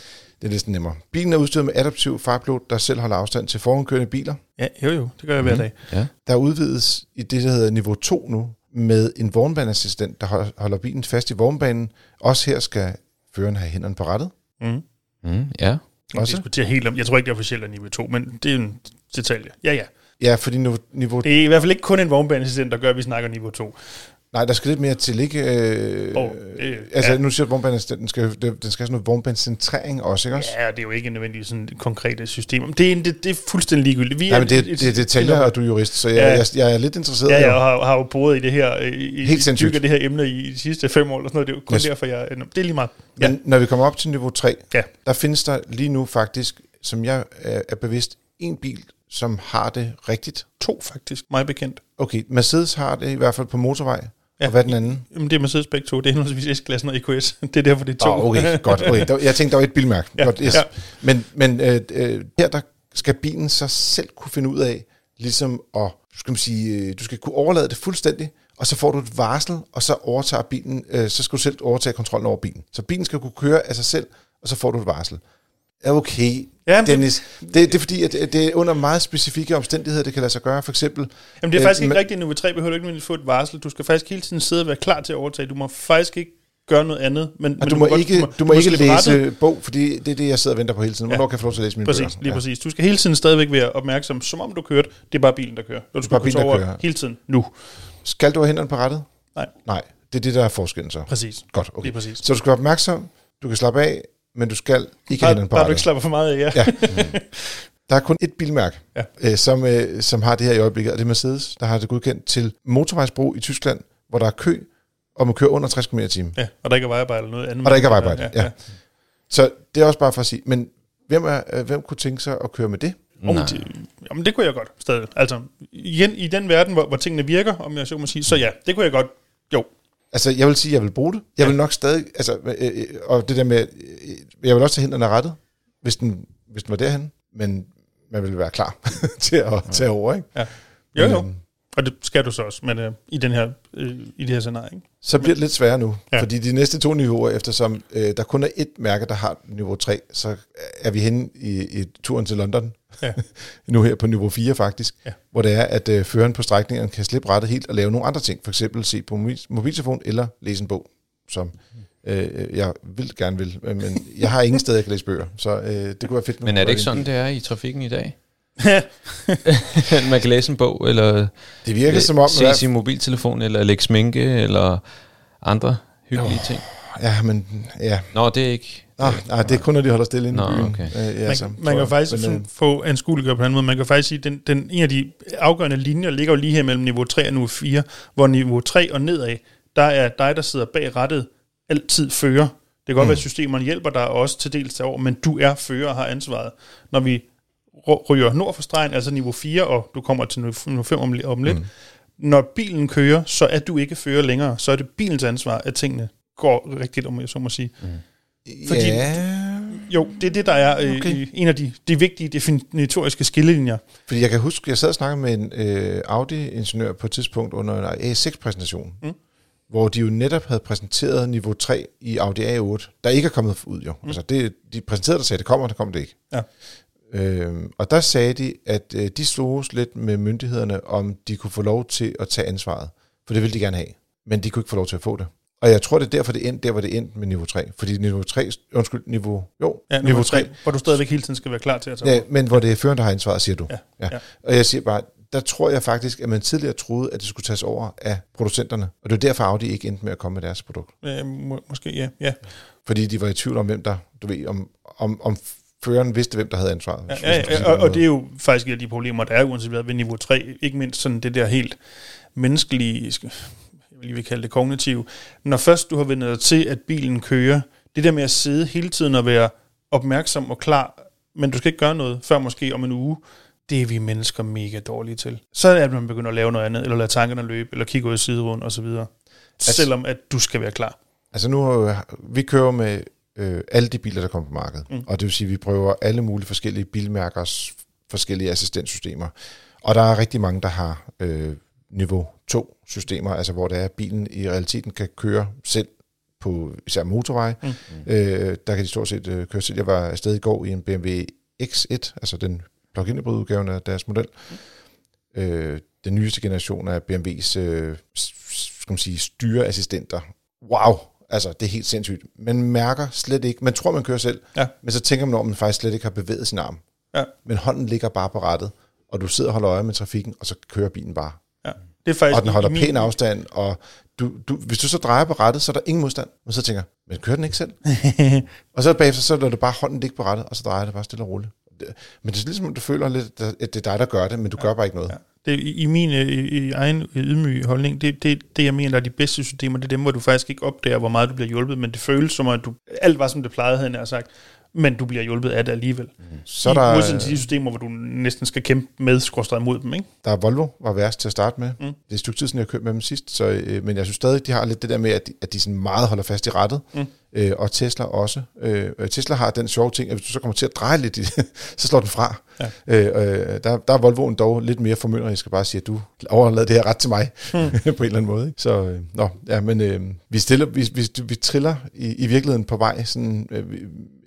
Det er lidt nemmere. Bilen er udstyret med adaptiv fartpilot, der selv holder afstand til forankørende biler. ja, jo, jo. Det gør jeg hver dag. Ja. Der udvides i det, der hedder niveau 2 nu, med en vognbaneassistent, der hold- holder bilen fast i vognbanen. Også her skal føreren have hænderne på rettet. Mm. Mm, ja. Jeg Også? diskuterer helt om, jeg tror ikke, det er officielt er niveau 2, men det er en detalje. Ja, ja. Ja, fordi niveau, niveau Det er i hvert fald ikke kun en vognbaneassistent, der gør, at vi snakker niveau 2. Nej, der skal lidt mere til, ikke? Øh, Åh, det- altså, ja. nu siger du, vognbaneassistenten, skal, den skal have sådan noget vognbanecentrering også, ikke også? Ja, det er jo ikke nødvendigvis sådan et konkret system. Det er, det, det er fuldstændig ligegyldigt. Vi Nej, men det, et- det, det er detaljer, et- og du er jurist, så jeg, Ja. jeg, jeg er lidt interesseret. Ja, jeg har, har jo boet i det her, øh, i, Helt i det her emne i de sidste fem år, eller sådan noget. Det er jo kun Yes. derfor, jeg... Det er lige meget. Ja, Men når vi kommer op til niveau 3, ja. der findes der lige nu faktisk, som jeg er, er bevidst, en bil, som har det rigtigt. To faktisk, mig bekendt. Okay, Mercedes har det i hvert fald på motorvej. Ja. Og hvad er den anden? Jamen, det er Mercedes begge to. Det er henholdsvis S-klassen og EQS. Det er derfor, det er to. Oh, okay, godt. Okay. Der, jeg tænkte, der var et bilmærke. Ja, Godt, yes. ja. Men, men øh, øh, her der skal bilen så selv kunne finde ud af, ligesom at, skal man sige, øh, du skal kunne overlade det fuldstændig, og så får du et varsel, og så overtager bilen, øh, så skal du selv overtage kontrollen over bilen. Så bilen skal kunne køre af sig selv, og så får du et varsel. Ja, Okay, Ja, men det- Dennis. Det, det er fordi, at det er under meget specifikke omstændigheder, det kan lade sig gøre. For eksempel... Jamen, det er øh, faktisk ikke men- rigtigt. Nu ved 3 behøver du ikke få et varsel. Du skal faktisk hele tiden sidde og være klar til at overtage. Du må faktisk ikke gøre noget andet. Men, men du, må godt- ikke, du må ikke slippe rattet. læse bog, fordi det er det, jeg sidder og venter på hele tiden. Hvornår Ja. kan jeg få lov til at læse mine Præcis, bøger? lige ja. præcis. Du skal hele tiden stadigvæk være opmærksom, som om du kørte. Det er bare bilen, der kører. Og du skal bare bilen, der kører. hele tiden nu. Skal du have hænderne på rettet? Nej. Nej, det er det, der er forskellen så. Præcis. Godt, okay. Lige præcis. Så du skal være opmærksom, du kan slappe af, men du skal ikke have hænderne på bare du ikke slapper for meget af, ja. Ja. Der er kun et bilmærke, Ja. øh, som, øh, som har det her i øjeblikket, og det er Mercedes, der har det godkendt til motorvejsbro i Tyskland, hvor der er kø, og man kører under 60 km i ja. Og der ikke er vejarbejde eller noget andet. Og der ikke er vejarbejde, ja. Så det er også bare for at sige, men hvem, er, øh, hvem kunne tænke sig at køre med det? Oh, det, jamen, det kunne jeg godt stadig. Altså, igen, i den verden, hvor, hvor tingene virker, om jeg så må sige, så ja, det kunne jeg godt. Jo, Altså, jeg vil sige, at jeg vil bruge det. Jeg Ja. vil nok stadig, altså, øh, øh, og det der med, øh, jeg vil også tage hænderne rettet, hvis den, hvis den var derhen, men man vil være klar til at tage over, ikke? Ja. jo, jo. Men, Og det skal du så også, men øh, i, den her, øh, i det her scenarie. Ikke? Så bliver det lidt sværere nu, ja. fordi de næste to niveauer, eftersom øh, der kun er et mærke, der har niveau 3, så er vi henne i, i turen til London, Ja. nu her på niveau 4 faktisk, Ja. hvor det er, at øh, føreren på strækningen kan slippe rettet helt og lave nogle andre ting, for eksempel se på mobil- mobiltelefon eller læse en bog, som øh, jeg vildt gerne vil, øh, men jeg har ingen sted, jeg kan læse bøger, så øh, det kunne være fedt. Men er det ikke sådan, det er i trafikken i dag? Man kan læse en bog, eller Det virker som om, se sin mobiltelefon, eller lægge sminke, eller andre hyggelige ting. ja, men ja, Nå, det er ikke... Nå, nej, det er kun, når de holder stille inde Nå, i byen. okay. Øh, ja, Man, så, man kan jeg. faktisk Men, sådan øh, få anskueliggøre på den måde. Man kan faktisk sige, at den, den, en af de afgørende linjer ligger jo lige her mellem niveau 3 og niveau 4, hvor niveau 3 og nedad, der er dig, der sidder bag rettet, altid fører. Det kan godt mm. være, at systemerne hjælper dig også til dels over, men du er fører og har ansvaret. Når vi ry- ryger nord for stregen, altså niveau 4, og du kommer til niveau 5 om, om lidt, mm. når bilen kører, så er du ikke fører længere. Så er det bilens ansvar, at tingene går rigtigt, om jeg så må sige. Mm. Fordi- ja, Jo, det er det, der er øh, Okay. en af de, de vigtige definitoriske skillelinjer. Fordi jeg kan huske, jeg sad og snakkede med en øh, Audi-ingeniør på et tidspunkt under en A6-præsentation, Mm. hvor de jo netop havde præsenteret niveau 3 i Audi A8, der ikke er kommet ud jo. Mm. Altså det, de præsenterede der sagde, det kommer, det kommer det ikke. Ja. Øhm, og der sagde de, at øh, de sloges lidt med myndighederne, om de kunne få lov til at tage ansvaret. For det ville de gerne have. Men de kunne ikke få lov til at få det. Og jeg tror, det er derfor, det endte der, hvor det endte med niveau 3. Fordi niveau 3, undskyld, niveau, jo, Ja, niveau 3, Hvor du stadigvæk hele tiden skal være klar til at tage Ja, men hvor det er føreren, der har ansvaret, siger du. Ja, ja. ja. Og jeg siger bare, der tror jeg faktisk, at man tidligere troede, at det skulle tages over af producenterne. Og det er derfor, Audi ikke endte med at komme med deres produkt. Øh, må, måske, ja. ja. Fordi de var i tvivl om, hvem der, du ved, om, om, om føreren vidste, hvem der havde ansvaret. Ja, ja, sige ja, og, og det er jo faktisk et af de problemer, der er uanset hvad ved niveau 3. Ikke mindst sådan det der helt menneskelige, vil kalde det kognitive. Når først du har vendt dig til, at bilen kører, det der med at sidde hele tiden og være opmærksom og klar, men du skal ikke gøre noget før måske om en uge, det er vi mennesker mega dårlige til. Så er det, at man begynder at lave noget andet, eller lade tankerne løbe, eller kigge ud i sideruden og så videre. Altså, selvom at du skal være klar. Altså nu, vi kører med øh, alle de biler, der kommer på markedet. Mm. Og det vil sige, at vi prøver alle mulige forskellige bilmærkers forskellige assistenssystemer. Og der er rigtig mange, der har øh, niveau 2 systemer, altså hvor det er, at bilen i realiteten kan køre selv på især motorvej. Mm. Øh, der kan de stort set øh, køre selv. Jeg var afsted i går i en BMW X1, altså den plug-in udgaven af deres model. Mm. Øh, den nyeste generation af BMW's øh, skal man sige, styreassistenter. Wow, altså det er helt sindssygt. Man mærker slet ikke, man tror man kører selv, ja. men så tænker man over, at man faktisk slet ikke har bevæget sin arm. Ja. Men hånden ligger bare på rattet, og du sidder og holder øje med trafikken, og så kører bilen bare. Ja. Det er faktisk og den holder min... pæn afstand, og du, du, hvis du så drejer på rettet, så er der ingen modstand. Men så tænker men kører den ikke selv? og så bagefter, så lader du bare hånden ligge på rettet, og så drejer det bare stille og roligt. Men det er ligesom, du føler lidt, at det er dig, der gør det, men du ja. gør bare ikke noget. Ja. Det, i, I min i, i egen ydmyge holdning, det, det, det jeg mener, der er de bedste systemer, det er dem, hvor du faktisk ikke opdager, hvor meget du bliver hjulpet, men det føles som, at du, alt var som det plejede, havde jeg sagt men du bliver hjulpet af det alligevel. Mm. Så I der, modsætning til de systemer, hvor du næsten skal kæmpe med, skorstræk mod dem, ikke? Der er Volvo, var værst til at starte med. Mm. Det er et stykke tid siden, jeg købte med dem sidst, så, øh, men jeg synes stadig, de har lidt det der med, at de, at de sådan meget holder fast i rettet. Mm. Øh, og Tesla også. Øh, Tesla har den sjove ting, at hvis du så kommer til at dreje lidt, så slår den fra. Ja. Øh, øh, der, der er Volvoen dog lidt mere formynder. Jeg skal bare sige, at du overlader det her ret til mig mm. på en eller anden måde. Ikke? Så, øh, nå, ja, men øh, vi, stiller, vi, vi, vi triller i, i virkeligheden på vej sådan, øh,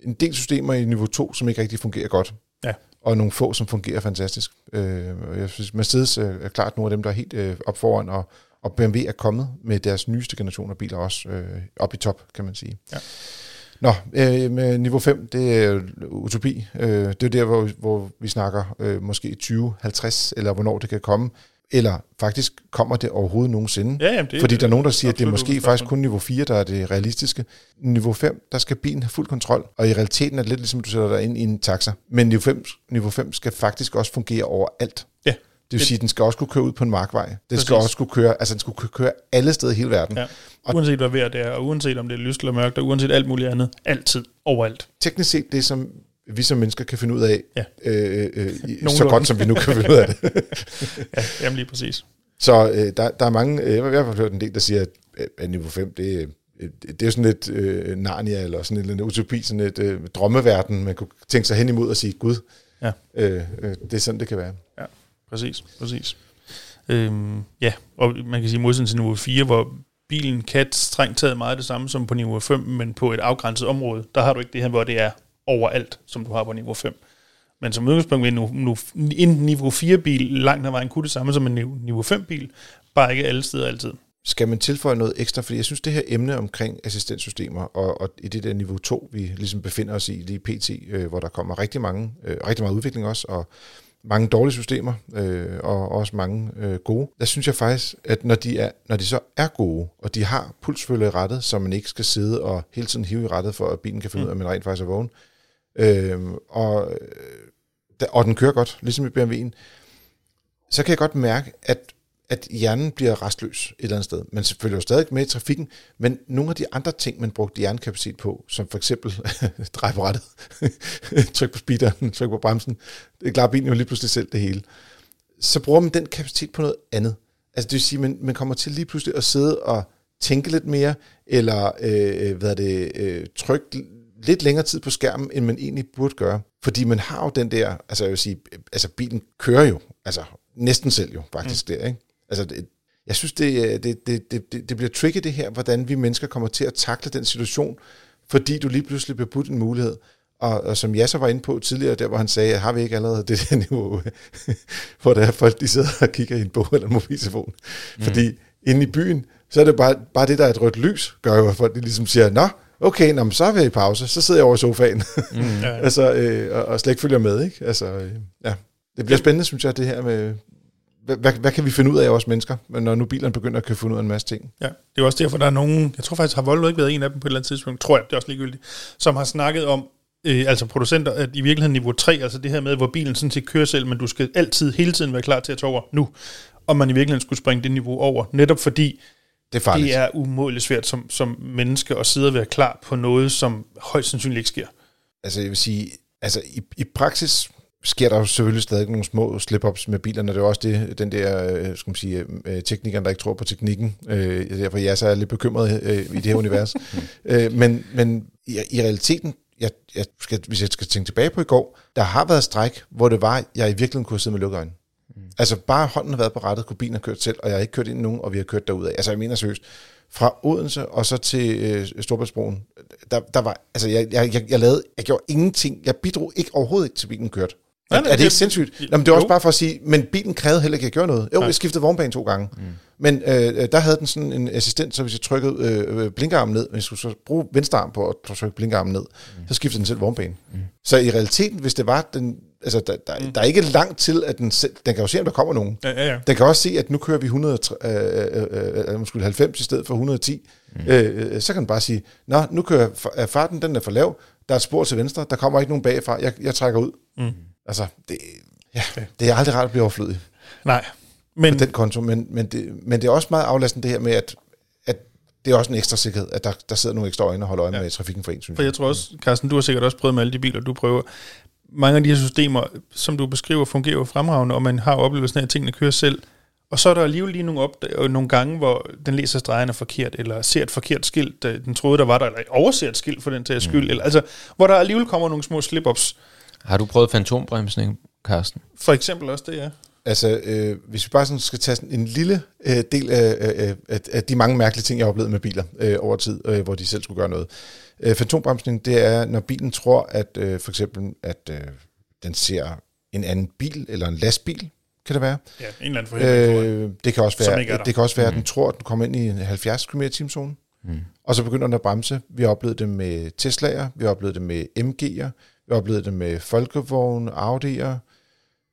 en del systemer i niveau 2, som ikke rigtig fungerer godt. Ja. Og nogle få, som fungerer fantastisk. Øh, jeg synes, Mercedes er klart nogle af dem, der er helt øh, op foran, og, og BMW er kommet med deres nyeste generation af biler også øh, op i top, kan man sige. Ja. Nå, øh, med niveau 5, det er utopi. Øh, det er der, hvor, hvor vi snakker øh, måske 2050, eller hvornår det kan komme. Eller faktisk kommer det overhovedet nogensinde? Ja, jamen det, Fordi der er nogen, der siger, at det er måske faktisk kun niveau 4, der er det realistiske. Niveau 5, der skal bilen have fuld kontrol, og i realiteten er det lidt ligesom, du sætter dig ind i en taxa. Men niveau 5, niveau 5 skal faktisk også fungere overalt. Ja. Det vil sige, at den skal også kunne køre ud på en markvej. Den Præcis. skal også kunne køre, altså den skal kunne køre alle steder i hele verden. Ja. Og uanset hvad vejr det er, og uanset om det er lyst eller mørkt, og uanset alt muligt andet. Altid. Overalt. Teknisk set det, som vi som mennesker kan finde ud af, ja. øh, øh, så godt som vi nu kan finde ud af det. ja, jamen lige præcis. Så øh, der, der er mange, øh, jeg har hørt en del, der siger, at, at niveau 5, det, øh, det er sådan lidt øh, Narnia, eller sådan en utopi, sådan et øh, drømmeverden, man kunne tænke sig hen imod og sige, Gud, ja. øh, øh, det er sådan, det kan være. Ja, præcis, præcis. Øhm, ja, og man kan sige modsætning til niveau 4, hvor bilen kan strengt taget meget det samme som på niveau 5, men på et afgrænset område. Der har du ikke det her, hvor det er overalt, som du har på niveau 5. Men som udgangspunkt vil nu, nu, en niveau 4-bil langt ad vejen kunne det samme som en niveau 5-bil, bare ikke alle steder altid. Skal man tilføje noget ekstra? Fordi jeg synes, det her emne omkring assistenssystemer, og, og i det der niveau 2, vi ligesom befinder os i lige pt., øh, hvor der kommer rigtig mange, øh, rigtig meget udvikling også, og mange dårlige systemer, øh, og også mange øh, gode. Der synes jeg faktisk, at når de, er, når de så er gode, og de har pulsfølge i rettet, så man ikke skal sidde og hele tiden hive i rettet, for at bilen kan finde mm. ud af, at man rent faktisk er vågen, Øhm, øh, og, og den kører godt, ligesom i BMW'en, så kan jeg godt mærke, at, at hjernen bliver restløs et eller andet sted. Man følger jo stadig med i trafikken, men nogle af de andre ting, man brugte hjernekapacitet på, som for eksempel drej på rettet, tryk på speederen, tryk på bremsen, det klarer bilen jo lige pludselig selv det hele. Så bruger man den kapacitet på noget andet. Altså det vil sige, at man, man kommer til lige pludselig at sidde og tænke lidt mere, eller øh, øh hvad er det, øh, trykke lidt længere tid på skærmen, end man egentlig burde gøre. Fordi man har jo den der, altså jeg vil sige, altså bilen kører jo, altså næsten selv jo faktisk mm. der, ikke? Altså det, jeg synes, det, det, det, det, det bliver tricky det her, hvordan vi mennesker kommer til at takle den situation, fordi du lige pludselig bliver budt en mulighed. Og, og som Jasser var inde på tidligere, der hvor han sagde, har vi ikke allerede det der niveau, hvor der er folk, de sidder og kigger i en bog eller en mobiltelefon. Mm. Fordi inde i byen, så er det bare, bare det, der er et rødt lys, gør jo, at folk de ligesom siger, nå, okay, nå, så er vi i pause, så sidder jeg over i sofaen, mm, altså, øh, og, og slet ikke følger med, ikke? Altså, øh, ja. Det bliver spændende, synes jeg, det her med, hvad, hvad, hvad kan vi finde ud af os mennesker, når nu bilerne begynder at kunne finde ud af en masse ting? Ja, det er også derfor, der er nogen, jeg tror faktisk, har Volvo ikke været en af dem på et eller andet tidspunkt, tror jeg, det er også ligegyldigt, som har snakket om, øh, altså producenter, at i virkeligheden niveau 3, altså det her med, hvor bilen sådan set kører selv, men du skal altid, hele tiden være klar til at tage over nu, om man i virkeligheden skulle springe det niveau over, netop fordi, det er, det er umådeligt svært som, som menneske at sidde og være klar på noget, som højst sandsynligt ikke sker. Altså jeg vil sige, altså i, i praksis, sker der jo selvfølgelig stadig nogle små slip-ups med bilerne. Det er jo også det, den der, øh, skal man sige, øh, teknikeren, der ikke tror på teknikken. Øh, derfor jeg så er lidt bekymret øh, i det her univers. øh, men men i, i realiteten, jeg, jeg skal, hvis jeg skal tænke tilbage på i går, der har været stræk, hvor det var, jeg i virkeligheden kunne sidde med lukkede øjne. Mm. Altså bare hånden har været på rettet, kunne bilen have kørt selv, og jeg har ikke kørt ind nogen, og vi har kørt derud af. Altså jeg mener seriøst, fra Odense og så til øh, Storbritannien, der, der var, altså jeg, jeg, jeg, jeg lavede, jeg gjorde ingenting, jeg bidrog ikke overhovedet ikke til bilen kørte. Er, er det ikke sindssygt? Jamen, det var også bare for at sige, men bilen krævede heller ikke, at jeg gjorde noget. Jo, Nej. jeg skiftede vognbane to gange. Mm. Men øh, der havde den sådan en assistent, så hvis jeg trykkede øh, øh blinkarmen ned, hvis jeg skulle så bruge venstre arm på at trykke blinkarmen ned, mm. så skiftede den selv vognbane. Mm. Så i realiteten, hvis det var den... Altså, der, der, mm. der er ikke langt til, at den. Den kan jo se, om der kommer nogen. Ja, ja, ja. Den kan også se, at nu kører vi 100, øh, øh, øh, 90 i stedet for 110. Mm. Øh, øh, så kan den bare sige, Nå, nu kører farten, den er for lav, der er et spor til venstre, der kommer ikke nogen bagfra, jeg, jeg trækker ud. Mm. Altså, det, ja, det er aldrig rart at blive overflødig. Nej. Men, på den konto, men, men, det, men det er også meget aflastende det her med, at, at det er også en ekstra sikkerhed, at der, der sidder nogle ekstra øjne og holder øje ja. med trafikken for en, synes For jeg tror også, Carsten, du har sikkert også prøvet med alle de biler, du prøver. Mange af de her systemer, som du beskriver, fungerer jo fremragende, og man har oplevelsen af, at tingene kører selv. Og så er der alligevel lige nogle, op- nogle gange, hvor den læser stregerne forkert, eller ser et forkert skilt, den troede, der var der, eller overser et skilt for den til skyld, mm. eller, altså, hvor der alligevel kommer nogle små slip-ups. Har du prøvet fantombremsning, Carsten? For eksempel også det, ja. Altså, øh, hvis vi bare sådan skal tage sådan en lille øh, del af, af, af, af de mange mærkelige ting, jeg har oplevet med biler øh, over tid, øh, hvor de selv skulle gøre noget. Øh, fantombremsning, det er, når bilen tror, at øh, for eksempel, at øh, den ser en anden bil, eller en lastbil, kan det være. Ja, en eller anden forhindring, øh, Det kan også være, det kan også være mm. at den tror, at den kommer ind i en 70 km t zone mm. og så begynder den at bremse. Vi har oplevet det med Tesla'er, vi har oplevet det med MG'er, vi har oplevet det med Folkevogn, Audi'er,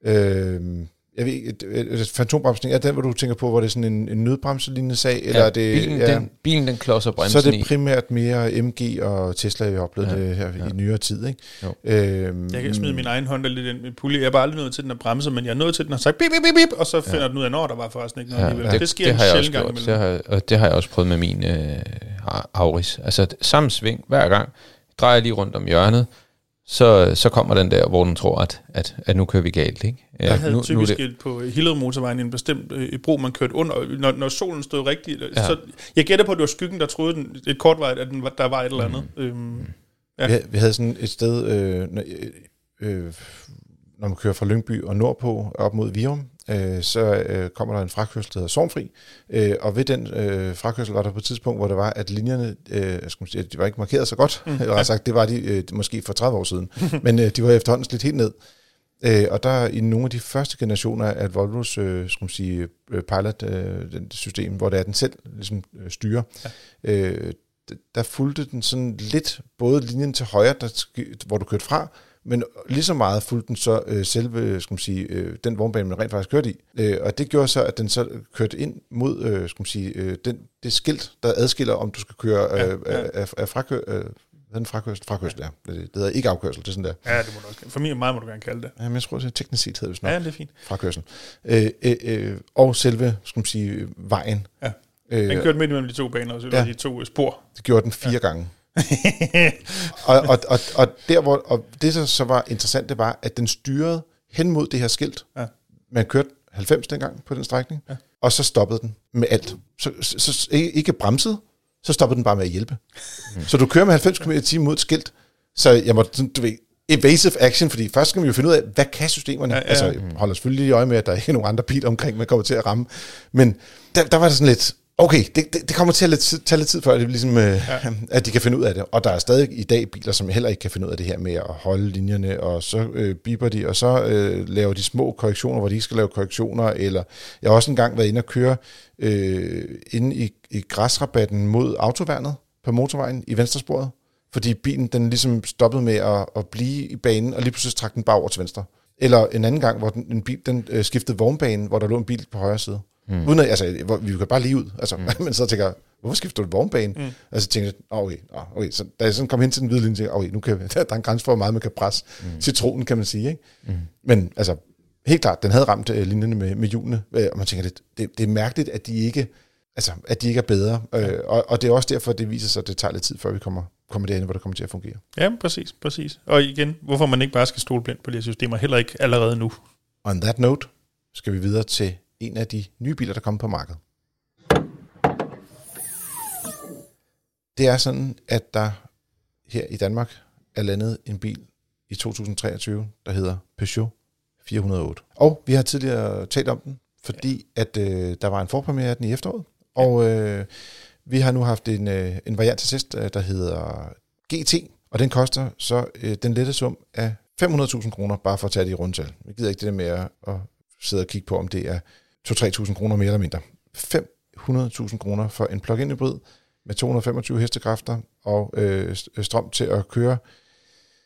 øh, jeg ved ikke, fantombremsning, er den, hvor du tænker på, hvor det er sådan en, en nødbremselignende sag? Eller ja, er det, bilen, ja, den, bilen den klodser bremsen Så er det primært mere MG og Tesla, vi har oplevet ja, det her ja. i nyere tid. Ikke? Øhm, jeg kan smide min egen hånd lidt ind i pulje. Jeg er bare aldrig nået til den at bremse, men jeg er nået til den og sagt bip, bip, bip, bip, og så finder ja. den ud af, når der var forresten ikke noget ja, Det, det sker det en sjældent gang imellem. Det har, og det har jeg også prøvet med min øh, Auris. Altså samme sving hver gang. Drejer lige rundt om hjørnet, så, så kommer den der, hvor den tror, at, at, at nu kører vi galt. Ikke? Ja, jeg havde nu, typisk nu det... på Hillerød motorvejen en bestemt øh, bro, man kørte under, når, når solen stod rigtigt. Ja. Så jeg gætter på, at det var skyggen, der troede den, et kort vej, at den, der var et eller andet. Mm. Øhm, ja. vi, vi havde sådan et sted, øh, når, øh, når man kører fra Lyngby og nordpå op mod Virum, øh, så øh, kommer der en frakørsel, der hedder Sornfri, øh, og ved den øh, frakørsel var der på et tidspunkt, hvor det var, at linjerne, øh, skal man sige, de var ikke markeret så godt, mm. eller sagt, det var de øh, måske for 30 år siden, men øh, de var efterhånden slidt helt ned. Øh, og der i nogle af de første generationer af Volvos øh, skal man sige, øh, pilot-system, øh, hvor det er, den selv ligesom, øh, styrer, ja. øh, der fulgte den sådan lidt både linjen til højre, der, hvor du kørte fra, men lige så meget fulgte den så øh, selve, skal man sige, øh, den vognbane, man rent faktisk kørte i. Øh, og det gjorde så, at den så kørte ind mod, øh, skal man sige, øh, den, det skilt, der adskiller, om du skal køre øh, ja, ja. af, af frakø, øh, den frakørsel, frakørsel, ja. Det, det hedder ikke afkørsel, det er sådan der. Ja, det må du også. For mig meget må du gerne kalde det. Ja, men jeg tror, det er teknisk set hedder det sådan Ja, det er fint. Frakørsel. Øh, øh, øh, og selve, skal man sige, vejen. Ja. Øh, den kørte midt imellem de to baner, så ja, de to spor. Det gjorde den fire ja. gange. og, og, og, og, der, hvor, og det, der så var interessant, det var, at den styrede hen mod det her skilt. Ja. Man kørte 90 dengang på den strækning, ja. og så stoppede den med alt. Så, så, så ikke bremsede, så stoppede den bare med at hjælpe. Mm. Så du kører med 90 km t mod et skilt, så jeg må, du ved, evasive action, fordi først skal vi jo finde ud af, hvad kan systemerne? Ja, ja. Altså, jeg holder selvfølgelig i øje med, at der ikke er nogen andre biler omkring, man kommer til at ramme. Men der, der var det sådan lidt, Okay, det, det, det kommer til at tage lidt tid før, det ligesom, øh, ja. at de kan finde ud af det. Og der er stadig i dag biler, som heller ikke kan finde ud af det her med at holde linjerne, og så øh, biber de, og så øh, laver de små korrektioner, hvor de ikke skal lave korrektioner. Eller jeg har også engang været inde og køre øh, inde i, i græsrabatten mod autoværnet på motorvejen i venstresporet, fordi bilen den ligesom stoppede med at, at blive i banen, og lige pludselig trak den bare over til venstre. Eller en anden gang, hvor den, en bil den, øh, skiftede vognbanen, hvor der lå en bil på højre side. Mm. Uden at, altså, vi kan bare lige ud. Altså, mm. men så tænker jeg, hvorfor skifter du vognbane? Mm. Altså tænker jeg, okay, okay. Så da jeg sådan kom hen til den hvide linje, tænkte okay, nu kan, der, der er en grænse for, hvor meget man kan presse mm. citronen, kan man sige. Ikke? Mm. Men altså, helt klart, den havde ramt uh, linjerne med, med hjulene, øh, og man tænker, det, det, det er mærkeligt, at de ikke, altså, at de ikke er bedre. Ja. Øh, og, og det er også derfor, det viser sig, at det tager lidt tid, før vi kommer kommer derhen, hvor det kommer til at fungere. Ja, præcis, præcis. Og igen, hvorfor man ikke bare skal stole blindt på de her systemer, heller ikke allerede nu. On that note, skal vi videre til en af de nye biler, der kommer på markedet. Det er sådan, at der her i Danmark er landet en bil i 2023, der hedder Peugeot 408. Og vi har tidligere talt om den, fordi at øh, der var en forpremiere af den i efteråret. Og øh, vi har nu haft en, øh, en variant til sidst, øh, der hedder GT, og den koster så øh, den lette sum af 500.000 kroner, bare for at tage det i rundtal. Vi gider ikke det der med at, at sidde og kigge på, om det er 2-3.000 kroner mere eller mindre. 500.000 kroner for en plug-in hybrid med 225 hestekræfter og øh, strøm til at køre.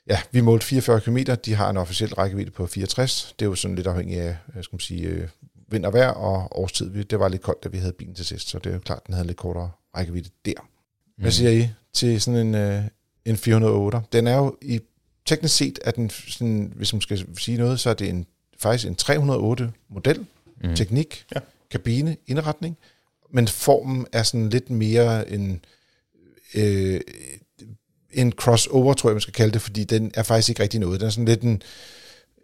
Ja, vi målte 44 km. De har en officiel rækkevidde på 64. Det er jo sådan lidt afhængigt af, skal man sige, øh, vind og vejr og årstid. Det var lidt koldt, da vi havde bilen til sidst, så det er jo klart, den havde lidt kortere rækkevidde der. Hvad mm. siger I til sådan en, øh, en 408? Den er jo i teknisk set, at den, sådan, hvis man skal sige noget, så er det en, faktisk en 308 model, mm. teknik, ja. kabine, indretning, men formen er sådan lidt mere en, øh, en crossover, tror jeg, man skal kalde det, fordi den er faktisk ikke rigtig noget. Den er sådan lidt en,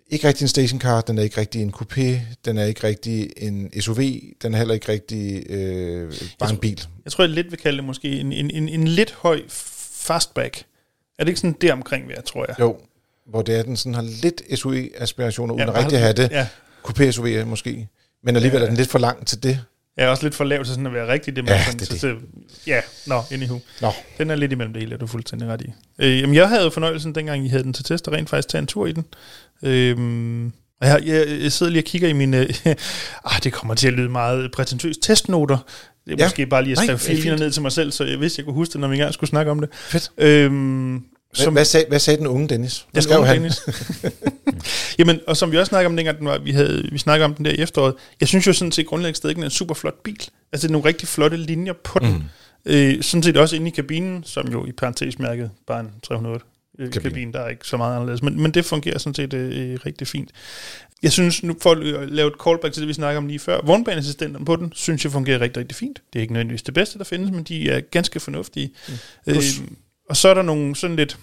ikke rigtig en stationcar, den er ikke rigtig en coupé, den er ikke rigtig en SUV, den er heller ikke rigtig øh, bare en bil. Jeg tror, jeg lidt vil kalde det måske en, en, en, en lidt høj fastback. Er det ikke sådan der omkring ved, tror jeg? Jo, hvor det er, den sådan har lidt SUV-aspirationer, uden ja, at rigtig have det. Ja. Coupé-SUV måske. Men alligevel er den lidt for lang til det. Ja, også lidt for lavt til sådan at være rigtig det. Ja, sådan, det, så, det. ja, nå, anywho. Nå. Den er lidt imellem det hele, er du fuldstændig ret i. Øh, jamen, jeg havde fornøjelsen, dengang I havde den til test, og rent faktisk tage en tur i den. Øh, jeg, jeg, jeg sidder lige og kigger i mine... ah, det kommer til at lyde meget prætentiøst. Testnoter. Det er ja. måske bare lige at skrive fire ned til mig selv, så jeg vidste, jeg kunne huske det, når vi engang skulle snakke om det. Fedt. Øhm, som, hvad, sagde, hvad sagde den unge Dennis? Hvad den unge han? Dennis. Jamen, og som vi også snakkede om dengang, den var, vi, havde, vi snakkede om den der i efteråret, jeg synes jo sådan set grundlæggende stadig, den er en super flot bil. Altså, det er nogle rigtig flotte linjer på den. Mm. Øh, sådan set også inde i kabinen, som jo i parentes mærket bare en 308 øh, kabine. kabine, der er ikke så meget anderledes. Men, men det fungerer sådan set øh, rigtig fint. Jeg synes, nu for at lave et callback til det, vi snakker om lige før, vognbaneassistenterne på den, synes jeg fungerer rigtig, rigtig fint. Det er ikke nødvendigvis det bedste, der findes, men de er ganske fornuftige. Mm. Øh, og så er der nogle sådan lidt,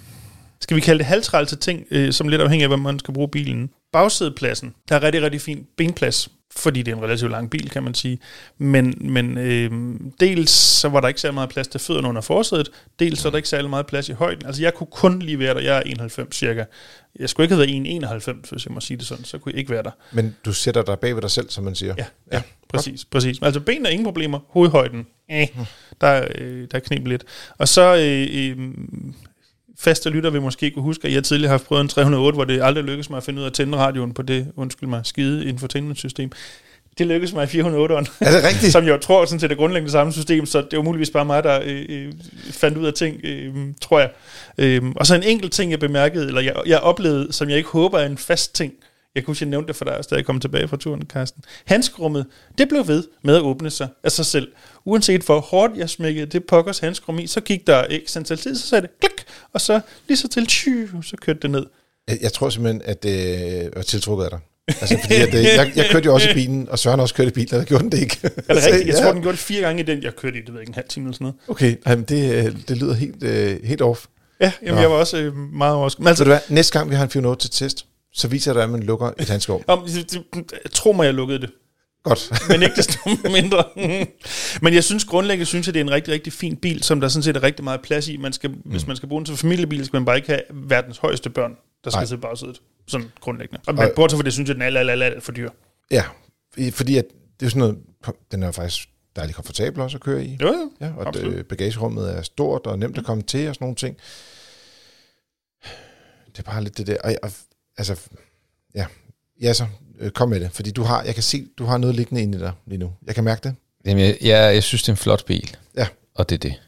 skal vi kalde det halvtrælse ting, øh, som lidt afhængig af, hvad man skal bruge bilen. Bagsædepladsen, der er rigtig, rigtig fin benplads, fordi det er en relativt lang bil, kan man sige. Men, men øh, dels så var der ikke særlig meget plads til fødderne under forsædet, dels så er der ikke særlig meget plads i højden. Altså jeg kunne kun lige være der, jeg er 91 cirka. Jeg skulle ikke have været 1,91, hvis jeg må sige det sådan, så kunne jeg ikke være der. Men du sætter dig bag ved dig selv, som man siger. Ja, ja, ja præcis, præcis. Altså benene er ingen problemer, hovedhøjden, eh, der, øh, der er knep lidt. Og så øh, øh, faste lytter vil måske kunne huske, at jeg tidligere har prøvet en 308, hvor det aldrig lykkedes mig at finde ud af at tænde radioen på det, undskyld mig, skide infotainmentsystem. Det lykkedes mig i 408'eren. Er det rigtigt? som jeg tror sådan set er grundlæggende samme system, så det var muligvis bare mig, der øh, øh, fandt ud af ting, øh, tror jeg. Øh, og så en enkelt ting, jeg bemærkede, eller jeg, jeg oplevede, som jeg ikke håber er en fast ting, jeg kunne huske, jeg nævnte det for dig, da jeg kom tilbage fra turen, Carsten. Handskrummet, det blev ved med at åbne sig af sig selv. Uanset hvor hårdt jeg smækkede det pokkers handskrum i, så gik der ikke antal tid, så sagde det klik, og så lige så til, tju, så kørte det ned. Jeg, jeg tror simpelthen, at det var tiltrukket af dig. Altså, fordi at, øh, jeg, jeg kørte jo også i bilen, og Søren også kørte i bilen, og der gjorde den det ikke. Er det rigtigt? Jeg ja. tror, den gjorde det fire gange i den, jeg kørte i, det ved jeg ikke, en halv time eller sådan noget. Okay, jamen, det, øh, det lyder helt, uh, helt off. Ja, jamen, jeg var også uh, meget overrasket. Men altså, du hvad, næste gang vi har en 408 til test, så viser det, at man lukker et handskov. Tro mig, jeg lukkede det. Godt. men ikke desto mindre. men jeg synes grundlæggende, synes jeg, det er en rigtig, rigtig fin bil, som der sådan set er rigtig meget plads i. Man skal, mm. Hvis man skal bruge den til familiebil, skal man bare ikke have verdens højeste børn, der skal Nej. sidde bagsædet. Sådan grundlæggende. Og, men bortset for det, synes jeg, den er alt, alt, alt, alt for dyr. Ja, fordi at det er sådan noget, den er faktisk dejligt komfortabel også at køre i. Jo, jo. Ja, og det, bagagerummet er stort og nemt at komme til og sådan nogle ting. Det er bare lidt det der. Og, og altså, ja, ja så, øh, kom med det, fordi du har, jeg kan se, du har noget liggende inde i dig lige nu. Jeg kan mærke det. Jamen, jeg, jeg, jeg synes, det er en flot bil. Ja. Og det er det.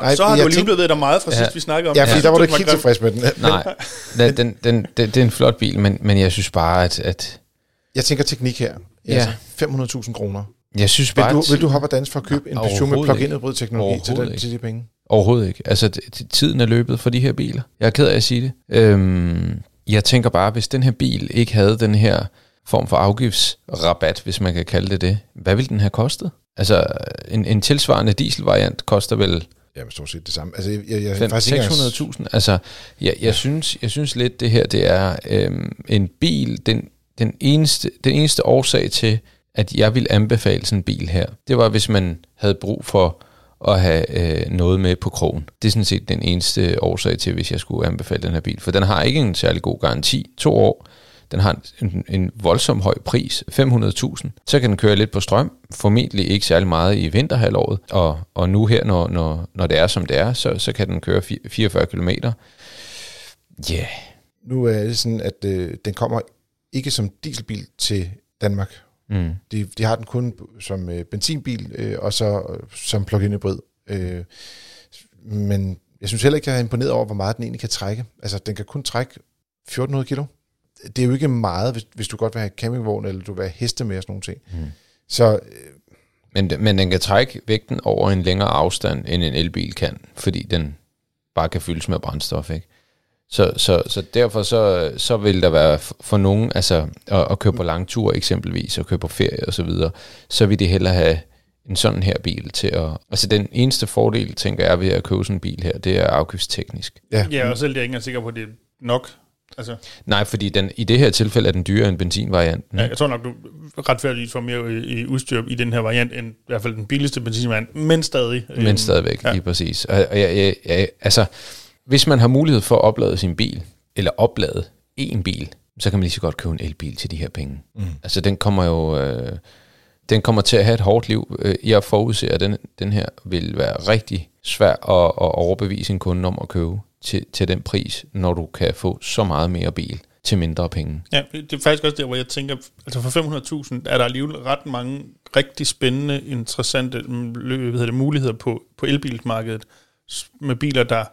Nej, så har du lige tænk... blevet dig meget fra ja. sidst, vi snakkede om Ja, fordi ja. der var du ikke helt tilfreds med den. Nej, den, den, den, den, det er en flot bil, men, men jeg synes bare, at... at jeg tænker teknik her. Ja. Altså 500.000 kroner. Jeg synes bare... Vil du, vil du hoppe og danse for at købe en Peugeot med plug-in hybrid teknologi til, den, til de penge? Overhovedet ikke. Altså, tiden er løbet for de her biler. Jeg er ked af at sige det. Øhm, jeg tænker bare, hvis den her bil ikke havde den her form for afgiftsrabat, hvis man kan kalde det det, hvad ville den have kostet? Altså, en, en tilsvarende dieselvariant koster vel Ja, men stort set det samme. Altså, jeg, jeg, jeg, Fem- faktisk ikke engang- 600.000. Altså, jeg, jeg, synes, jeg synes lidt, det her det er øhm, en bil, den, den, eneste, den eneste årsag til, at jeg vil anbefale sådan en bil her, det var, hvis man havde brug for at have øh, noget med på krogen. Det er sådan set den eneste årsag til, hvis jeg skulle anbefale den her bil. For den har ikke en særlig god garanti. To år. Den har en, en voldsom høj pris, 500.000. Så kan den køre lidt på strøm, formentlig ikke særlig meget i vinterhalvåret. Og, og nu her, når, når, når det er som det er, så, så kan den køre 44 km. Ja, yeah. Nu er det sådan, at øh, den kommer ikke som dieselbil til Danmark mm. De, de har den kun som øh, benzinbil, øh, og så øh, som plug-in hybrid. Øh, men jeg synes heller ikke, jeg er imponeret over, hvor meget den egentlig kan trække. Altså, den kan kun trække 1400 kilo. Det er jo ikke meget, hvis, hvis du godt vil have campingvogn, eller du vil have heste med og sådan nogle ting. Mm. Så øh, Men, men den kan trække vægten over en længere afstand, end en elbil kan, fordi den bare kan fyldes med brændstof, ikke? Så, så, så derfor så, så vil der være for, nogen, altså at, at køre på lang tur eksempelvis, og køre på ferie og så videre, så vil de hellere have en sådan her bil til at... Altså den eneste fordel, tænker jeg, ved at købe sådan en bil her, det er afgiftsteknisk. ja, Ja, og selv det er jeg ikke engang sikker på, at det er nok. Altså, Nej, fordi den, i det her tilfælde er den dyrere end benzinvarianten. ja, jeg tror nok, du retfærdigt får mere i, i udstyr i den her variant, end i hvert fald den billigste benzinvariant, men stadig. Men stadigvæk, ja. ja. lige præcis. Og, og jeg, jeg, jeg, altså, hvis man har mulighed for at oplade sin bil, eller oplade en bil, så kan man lige så godt købe en elbil til de her penge. Mm. Altså, den kommer jo... Øh, den kommer til at have et hårdt liv. Øh, Jeg forudser, at den, den her vil være rigtig svær at, at overbevise en kunde om at købe til, til den pris, når du kan få så meget mere bil til mindre penge. Ja, det er faktisk også der, hvor jeg tænker, altså for 500.000 er der alligevel ret mange rigtig spændende, interessante mm, hvad hedder det, muligheder på, på elbilsmarkedet s- med biler, der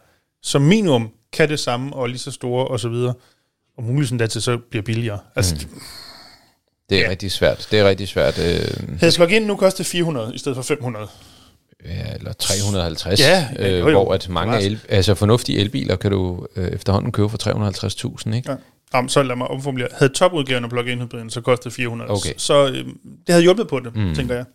som minimum kan det samme og er lige så store og så videre, og muligvis endda til så bliver billigere. Altså, mm. Det er Ja. rigtig svært. Det er rigtig svært. Øh, Havde plug in nu koster 400 i stedet for 500. Ja, eller 350, Ja, ja, øh, jo, jo. hvor at mange el, altså fornuftige elbiler kan du øh, efterhånden købe for 350.000, ikke? Ja. Jamen, så lad mig omformulere. Havde topudgaven af plug-in hybriden, så kostede 400. Okay. Så øh, det havde hjulpet på det, mm. tænker jeg.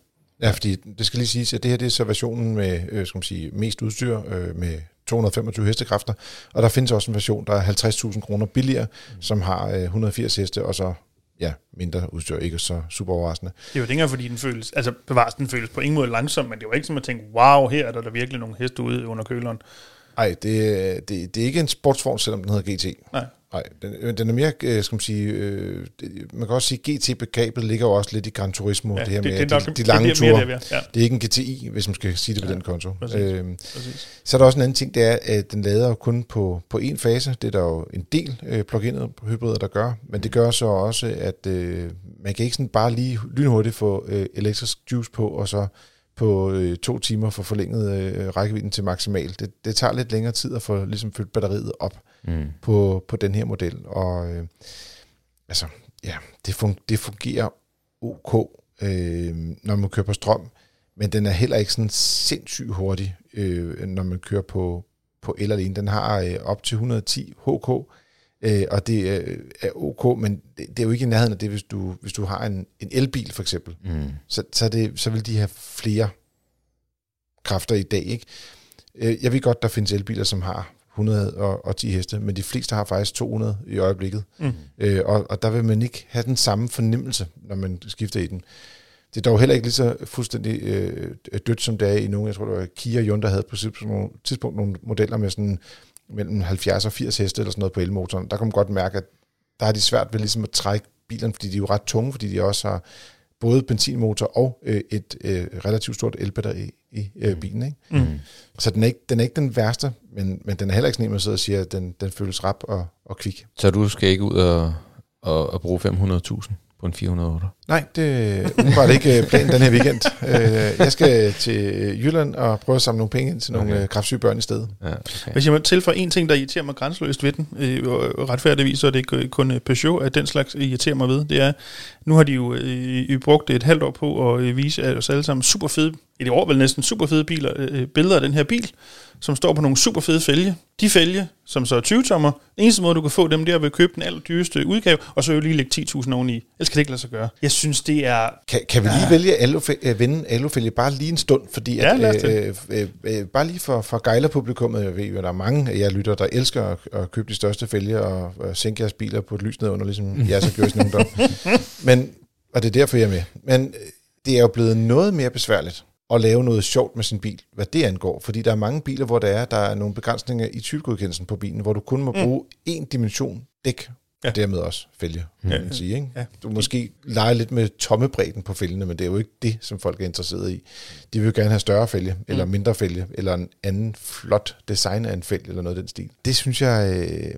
Ja, fordi det skal lige siges, at det her det er så versionen med øh, skal man sige, mest udstyr øh, med 225 hestekræfter, og der findes også en version, der er 50.000 kroner billigere, mm. som har øh, 180 heste, og så ja, mindre udstyr, ikke så super overraskende. Det er jo ikke engang, fordi den føles, altså bevares, den føles på ingen måde langsom, men det var ikke som at tænke, wow, her er der, der virkelig nogle heste ude under køleren. Nej, det, det, det er ikke en sportsvogn, selvom den hedder GT. Nej. Nej, den, den er mere, øh, skal man sige, øh, det, man kan også sige, GT-begrebet ligger jo også lidt i Gran Turismo, ja, det her med det, det er de, nok, de lange det ture. det, ja, Det er ikke en GTI, hvis man skal sige det på Ja, den konto. præcis. Øhm, præcis. så er der også en anden ting, det er, at den lader jo kun på, på én fase. Det er der jo en del øh, plug-in hybrider, der gør. Men det gør så også, at øh, man kan ikke sådan bare lige lynhurtigt få øh, elektrisk juice på, og så på øh, to timer få forlænget øh, rækkevidden til maksimal. Det, det tager lidt længere tid at få ligesom fyldt batteriet op Mm. på, på den her model. Og øh, altså, ja, det, fun- det fungerer ok, øh, når man kører på strøm, men den er heller ikke sådan sindssygt hurtig, øh, når man kører på, på el alene. Den har øh, op til 110 HK, øh, og det øh, er ok, men det, det er jo ikke i nærheden af det, hvis du, hvis du har en, en elbil for eksempel. Mm. Så, så, det, så vil de have flere kræfter i dag. Ikke? Øh, Jeg ved godt, der findes elbiler, som har 110 heste, men de fleste har faktisk 200 i øjeblikket. Mm. Øh, og, og der vil man ikke have den samme fornemmelse, når man skifter i den. Det er dog heller ikke lige så fuldstændig øh, dødt, som det er i nogle, jeg tror det var Kia og Hyundai havde på nogle tidspunkt nogle modeller med sådan mellem 70 og 80 heste eller sådan noget på elmotoren. Der kan man godt mærke, at der er de svært ved ligesom at trække bilerne, fordi de er jo ret tunge, fordi de også har både benzinmotor og øh, et øh, relativt stort elbatteri i øh, bilen. Ikke? Mm. Så den er, ikke, den er ikke den værste, men, men den er heller ikke sådan en, man sidder og siger, at den, den føles rap og, og kvik. Så du skal ikke ud og, og, og bruge 500.000 på en 408? Nej, det er umiddelbart ikke øh, planen den her weekend. Øh, jeg skal til Jylland og prøve at samle nogle penge ind til nogle Okay. okay. kraftsyge børn i stedet. Ja, okay. Hvis jeg må tilføje en ting, der irriterer mig grænseløst ved den, øh, og retfærdigvis så er det ikke kun øh, Peugeot, at den slags irriterer mig ved, det er, Nu har de jo øh, brugt et halvt år på at øh, vise os alle sammen super fede, et år vel næsten super fede biler, øh, billeder af den her bil, som står på nogle super fede fælge. De fælge, som så er 20 tommer, eneste måde du kan få dem, der ved at købe den allerdyreste udgave, og så jo lige lægge 10.000 oveni. Ellers kan det ikke lade sig gøre. Jeg synes, det er... Kan, kan vi lige ja. vælge at øh, vende alufælge bare lige en stund, fordi Ja, at, lad øh, øh, øh, bare lige for, for gejlerpublikummet, jeg ved jo, der er mange af jer lytter, der elsker at, at købe de største fælge og, og sænke jeres biler på et lys nedunder, ligesom jeg så gjorde i sin ungdom. Men, og det er derfor, jeg er med. Men øh, det er jo blevet noget mere besværligt at lave noget sjovt med sin bil, hvad det angår. Fordi der er mange biler, hvor der er, der er nogle begrænsninger i typegodkendelsen på bilen, hvor du kun må bruge én dimension dæk, Ja. og dermed også fælge, kan man sige. Ikke? Ja. Du måske leger lidt med tommebredden på fælgene, men det er jo ikke det, som folk er interesseret i. De vil jo gerne have større fælge, eller mindre fælge, eller en anden flot design af en fælge, eller noget af den stil. Det synes jeg, øh,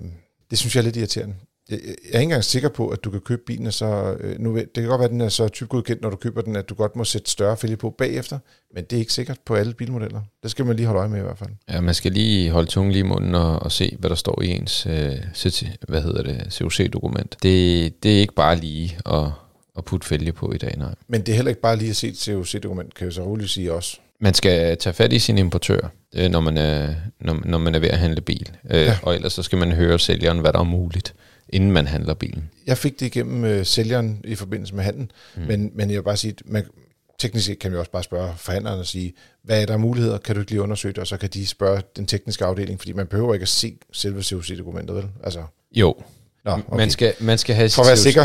det synes jeg er lidt irriterende. Jeg er ikke engang sikker på, at du kan købe bilen, og så, øh, nu, det kan godt være, at den er så typgodkendt, når du køber den, at du godt må sætte større fælge på bagefter, men det er ikke sikkert på alle bilmodeller. Det skal man lige holde øje med i hvert fald. Ja, man skal lige holde tungen lige i munden og, og se, hvad der står i ens øh, CT, hvad hedder det, COC-dokument. Det, det er ikke bare lige at, at putte fælge på i dag, nej. Men det er heller ikke bare lige at se et COC-dokument, kan jeg så roligt sige også. Man skal tage fat i sin importør, øh, når, man er, når, når man er ved at handle bil. Øh, ja. Og ellers så skal man høre sælgeren, hvad der er muligt, inden man handler bilen. Jeg fik det igennem øh, sælgeren i forbindelse med handlen, mm. men, men jeg vil bare sige, man, teknisk set kan vi også bare spørge forhandleren og sige, hvad er der muligheder, kan du ikke lige undersøge det, og så kan de spørge den tekniske afdeling, fordi man behøver ikke at se selve COC-dokumentet, vel? Altså, Jo, nå, okay. man, skal, man skal have For at være sikker.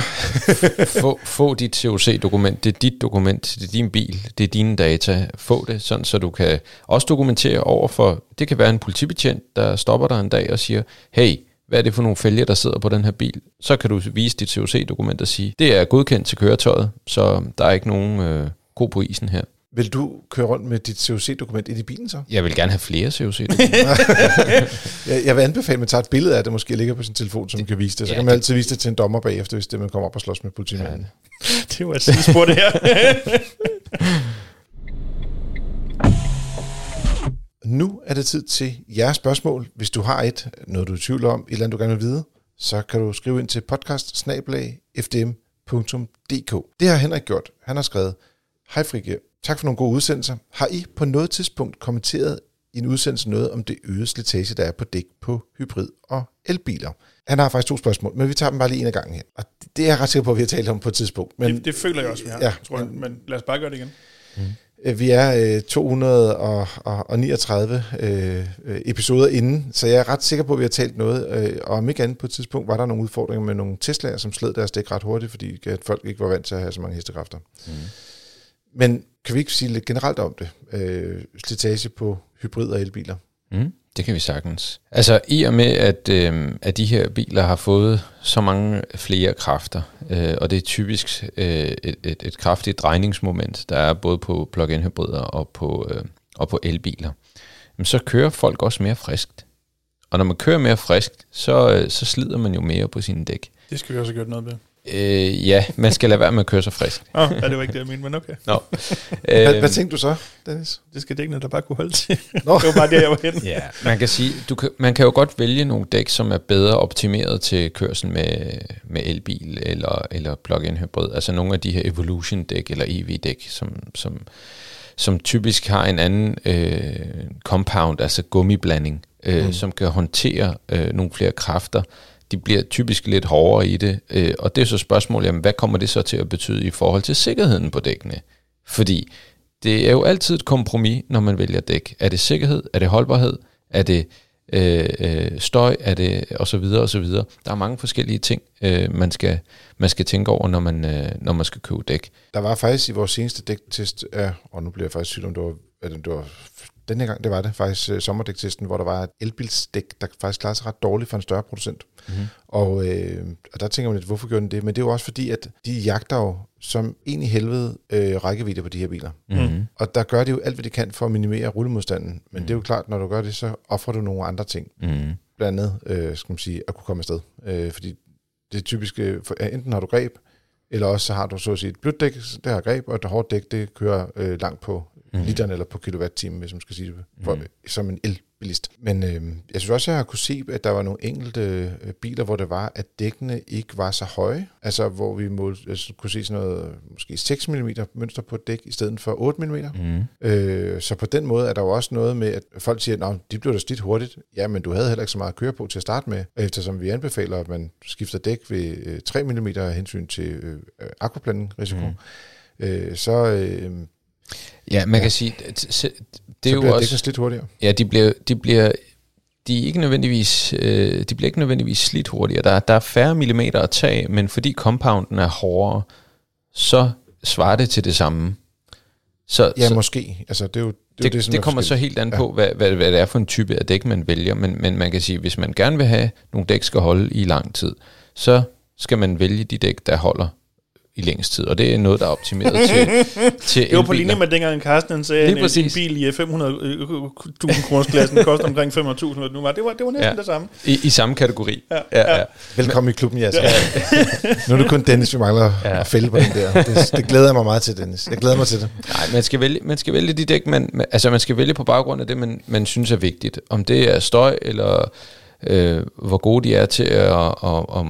få, få dit COC-dokument. Det er dit dokument, det er din bil, det er dine data. Få det, sådan så du kan også dokumentere over for, det kan være en politibetjent, der stopper dig en dag og siger, hey, hvad er det for nogle fælge, der sidder på den her bil? Så kan du vise dit COC-dokument og sige, det er godkendt til køretøjet, så der er ikke nogen øh, god på isen her. Vil du køre rundt med dit COC-dokument ind i bilen så? Jeg vil gerne have flere COC-dokumenter. Jeg, jeg vil anbefale, at man tager et billede af det, måske ligger på sin telefon, så man kan vise det. Så Ja, kan man det- altid vise det til en dommer bagefter, hvis det man kommer op og slås med politimanden. Det var et sidespor, det her. Nu er det tid til jeres spørgsmål. Hvis du har et, noget du er i tvivl om, et eller andet du gerne vil vide, så kan du skrive ind til podcast Det har Henrik gjort. Han har skrevet, Hej Frike, tak for nogle gode udsendelser. Har I på noget tidspunkt kommenteret i en udsendelse noget om det øgede slitage, der er på dæk på hybrid- og elbiler? Han har faktisk to spørgsmål, men vi tager dem bare lige en af gangen her. Og det er jeg ret sikker på, at vi har talt om på et tidspunkt. Men det, det føler jeg også, vi har, Ja, tror jeg. Men lad os bare gøre det igen. Øh, Vi er øh, 239 øh, øh, episoder inden, så jeg er ret sikker på, at vi har talt noget. Øh, og om ikke andet på et tidspunkt var der nogle udfordringer med nogle Tesla'er, som sled deres dæk ret hurtigt, fordi at folk ikke var vant til at have så mange hestekræfter. Mm. Men kan vi ikke sige lidt generelt om det? Øh, slitage på hybrid- og elbiler. Mm, det kan vi sagtens. Altså i og med, at, øh, at de her biler har fået så mange flere kræfter, øh, og det er typisk øh, et, et, et kraftigt drejningsmoment, der er både på plug-in hybrider og på, øh, og på elbiler, jamen, så kører folk også mere friskt. Og når man kører mere friskt, så, øh, så slider man jo mere på sine dæk. Det skal vi også have gjort noget ved. Øh, ja, man skal lade være med at køre så frisk. Åh, oh, ja, det var ikke det, jeg mente, men okay. Nå. Hvad, Øhm, hvad tænkte du så, Dennis? Det skal dækkene der bare kunne holde til. Nå. det var bare det, jeg var henne. Ja, man kan sige, du kan, man kan jo godt vælge nogle dæk, som er bedre optimeret til kørsel med, med elbil eller, eller plug-in hybrid. Altså nogle af de her Evolution-dæk eller EV-dæk, som, som, som typisk har en anden øh, compound, altså gummiblanding, øh, mm. som kan håndtere øh, nogle flere kræfter. De bliver typisk lidt hårdere i det, øh, og det er så spørgsmålet, jamen, hvad kommer det så til at betyde i forhold til sikkerheden på dækkene? Fordi det er jo altid et kompromis, når man vælger dæk. Er det sikkerhed? Er det holdbarhed? Er det øh, øh, støj? Er det og så videre og så videre? Der er mange forskellige ting, øh, man skal man skal tænke over, når man øh, når man skal købe dæk. Der var faktisk i vores seneste dæktest, ja, og nu bliver jeg faktisk sygt, om det var, eller det var den her gang, det var det faktisk øh, sommerdæktesten, hvor der var et elbilsdæk, der faktisk klarede sig ret dårligt for en større producent. Mm-hmm. Og, øh, og der tænker man lidt, hvorfor gjorde den det? Men det er jo også fordi, at de jagter jo som en i helvede øh, rækkevidde på de her biler. Mm-hmm. Og der gør de jo alt, hvad de kan for at minimere rullemodstanden. Men det er jo klart, når du gør det, så offrer du nogle andre ting. Mm-hmm. Blandt andet, øh, skal man sige, at kunne komme afsted. Øh, fordi det er typisk, øh, for, enten har du greb, eller også så har du så at sige et blødt dæk, det har greb, og et hårdt dæk, det kører øh, langt på mm. literen eller på kilowatt-time, hvis man skal sige det, for, mm. som en elbilist. Men øh, jeg synes også, jeg har kunne se, at der var nogle enkelte øh, biler, hvor det var, at dækkene ikke var så høje. Altså, hvor vi må, altså, kunne se sådan noget, måske 6 mm mønster på et dæk, i stedet for 8 mm. Mm. Øh, så på den måde er der jo også noget med, at folk siger, at de blev da slidt hurtigt. Ja, men du havde heller ikke så meget at køre på til at starte med, eftersom vi anbefaler, at man skifter dæk ved øh, 3 mm af hensyn til øh, aquaplanning-risiko. Mm. Øh, så... Øh, Ja, man ja. kan sige, det, er jo også... Det slidt hurtigere. Ja, de bliver, de bliver de er ikke nødvendigvis, øh, de bliver ikke nødvendigvis slidt hurtigere. Der, der er færre millimeter at tage, men fordi compounden er hårdere, så svarer det til det samme. Så, ja, så, måske. Altså, det, er jo, det, det, er det, det kommer så helt an på, ja. hvad, hvad, hvad det er for en type af dæk, man vælger. Men, men man kan sige, hvis man gerne vil have nogle dæk, skal holde i lang tid, så skal man vælge de dæk, der holder i længst tid, og det er noget, der er optimeret til, til Det var på linje med dengang Carsten sagde, at en bil i 500.000 kroners klassen koster omkring 500.000, nu var det var, det var næsten ja. det samme. I, I samme kategori. Ja. Ja, ja. Velkommen i klubben, Jas. Ja. nu er det kun Dennis, vi mangler ja. at fælde på den der. Det, det, glæder jeg mig meget til, Dennis. Jeg glæder mig til det. Nej, man skal vælge, man skal vælge de dæk, man, altså man skal vælge på baggrund af det, man, man synes er vigtigt. Om det er støj, eller øh, hvor gode de er til at, at, at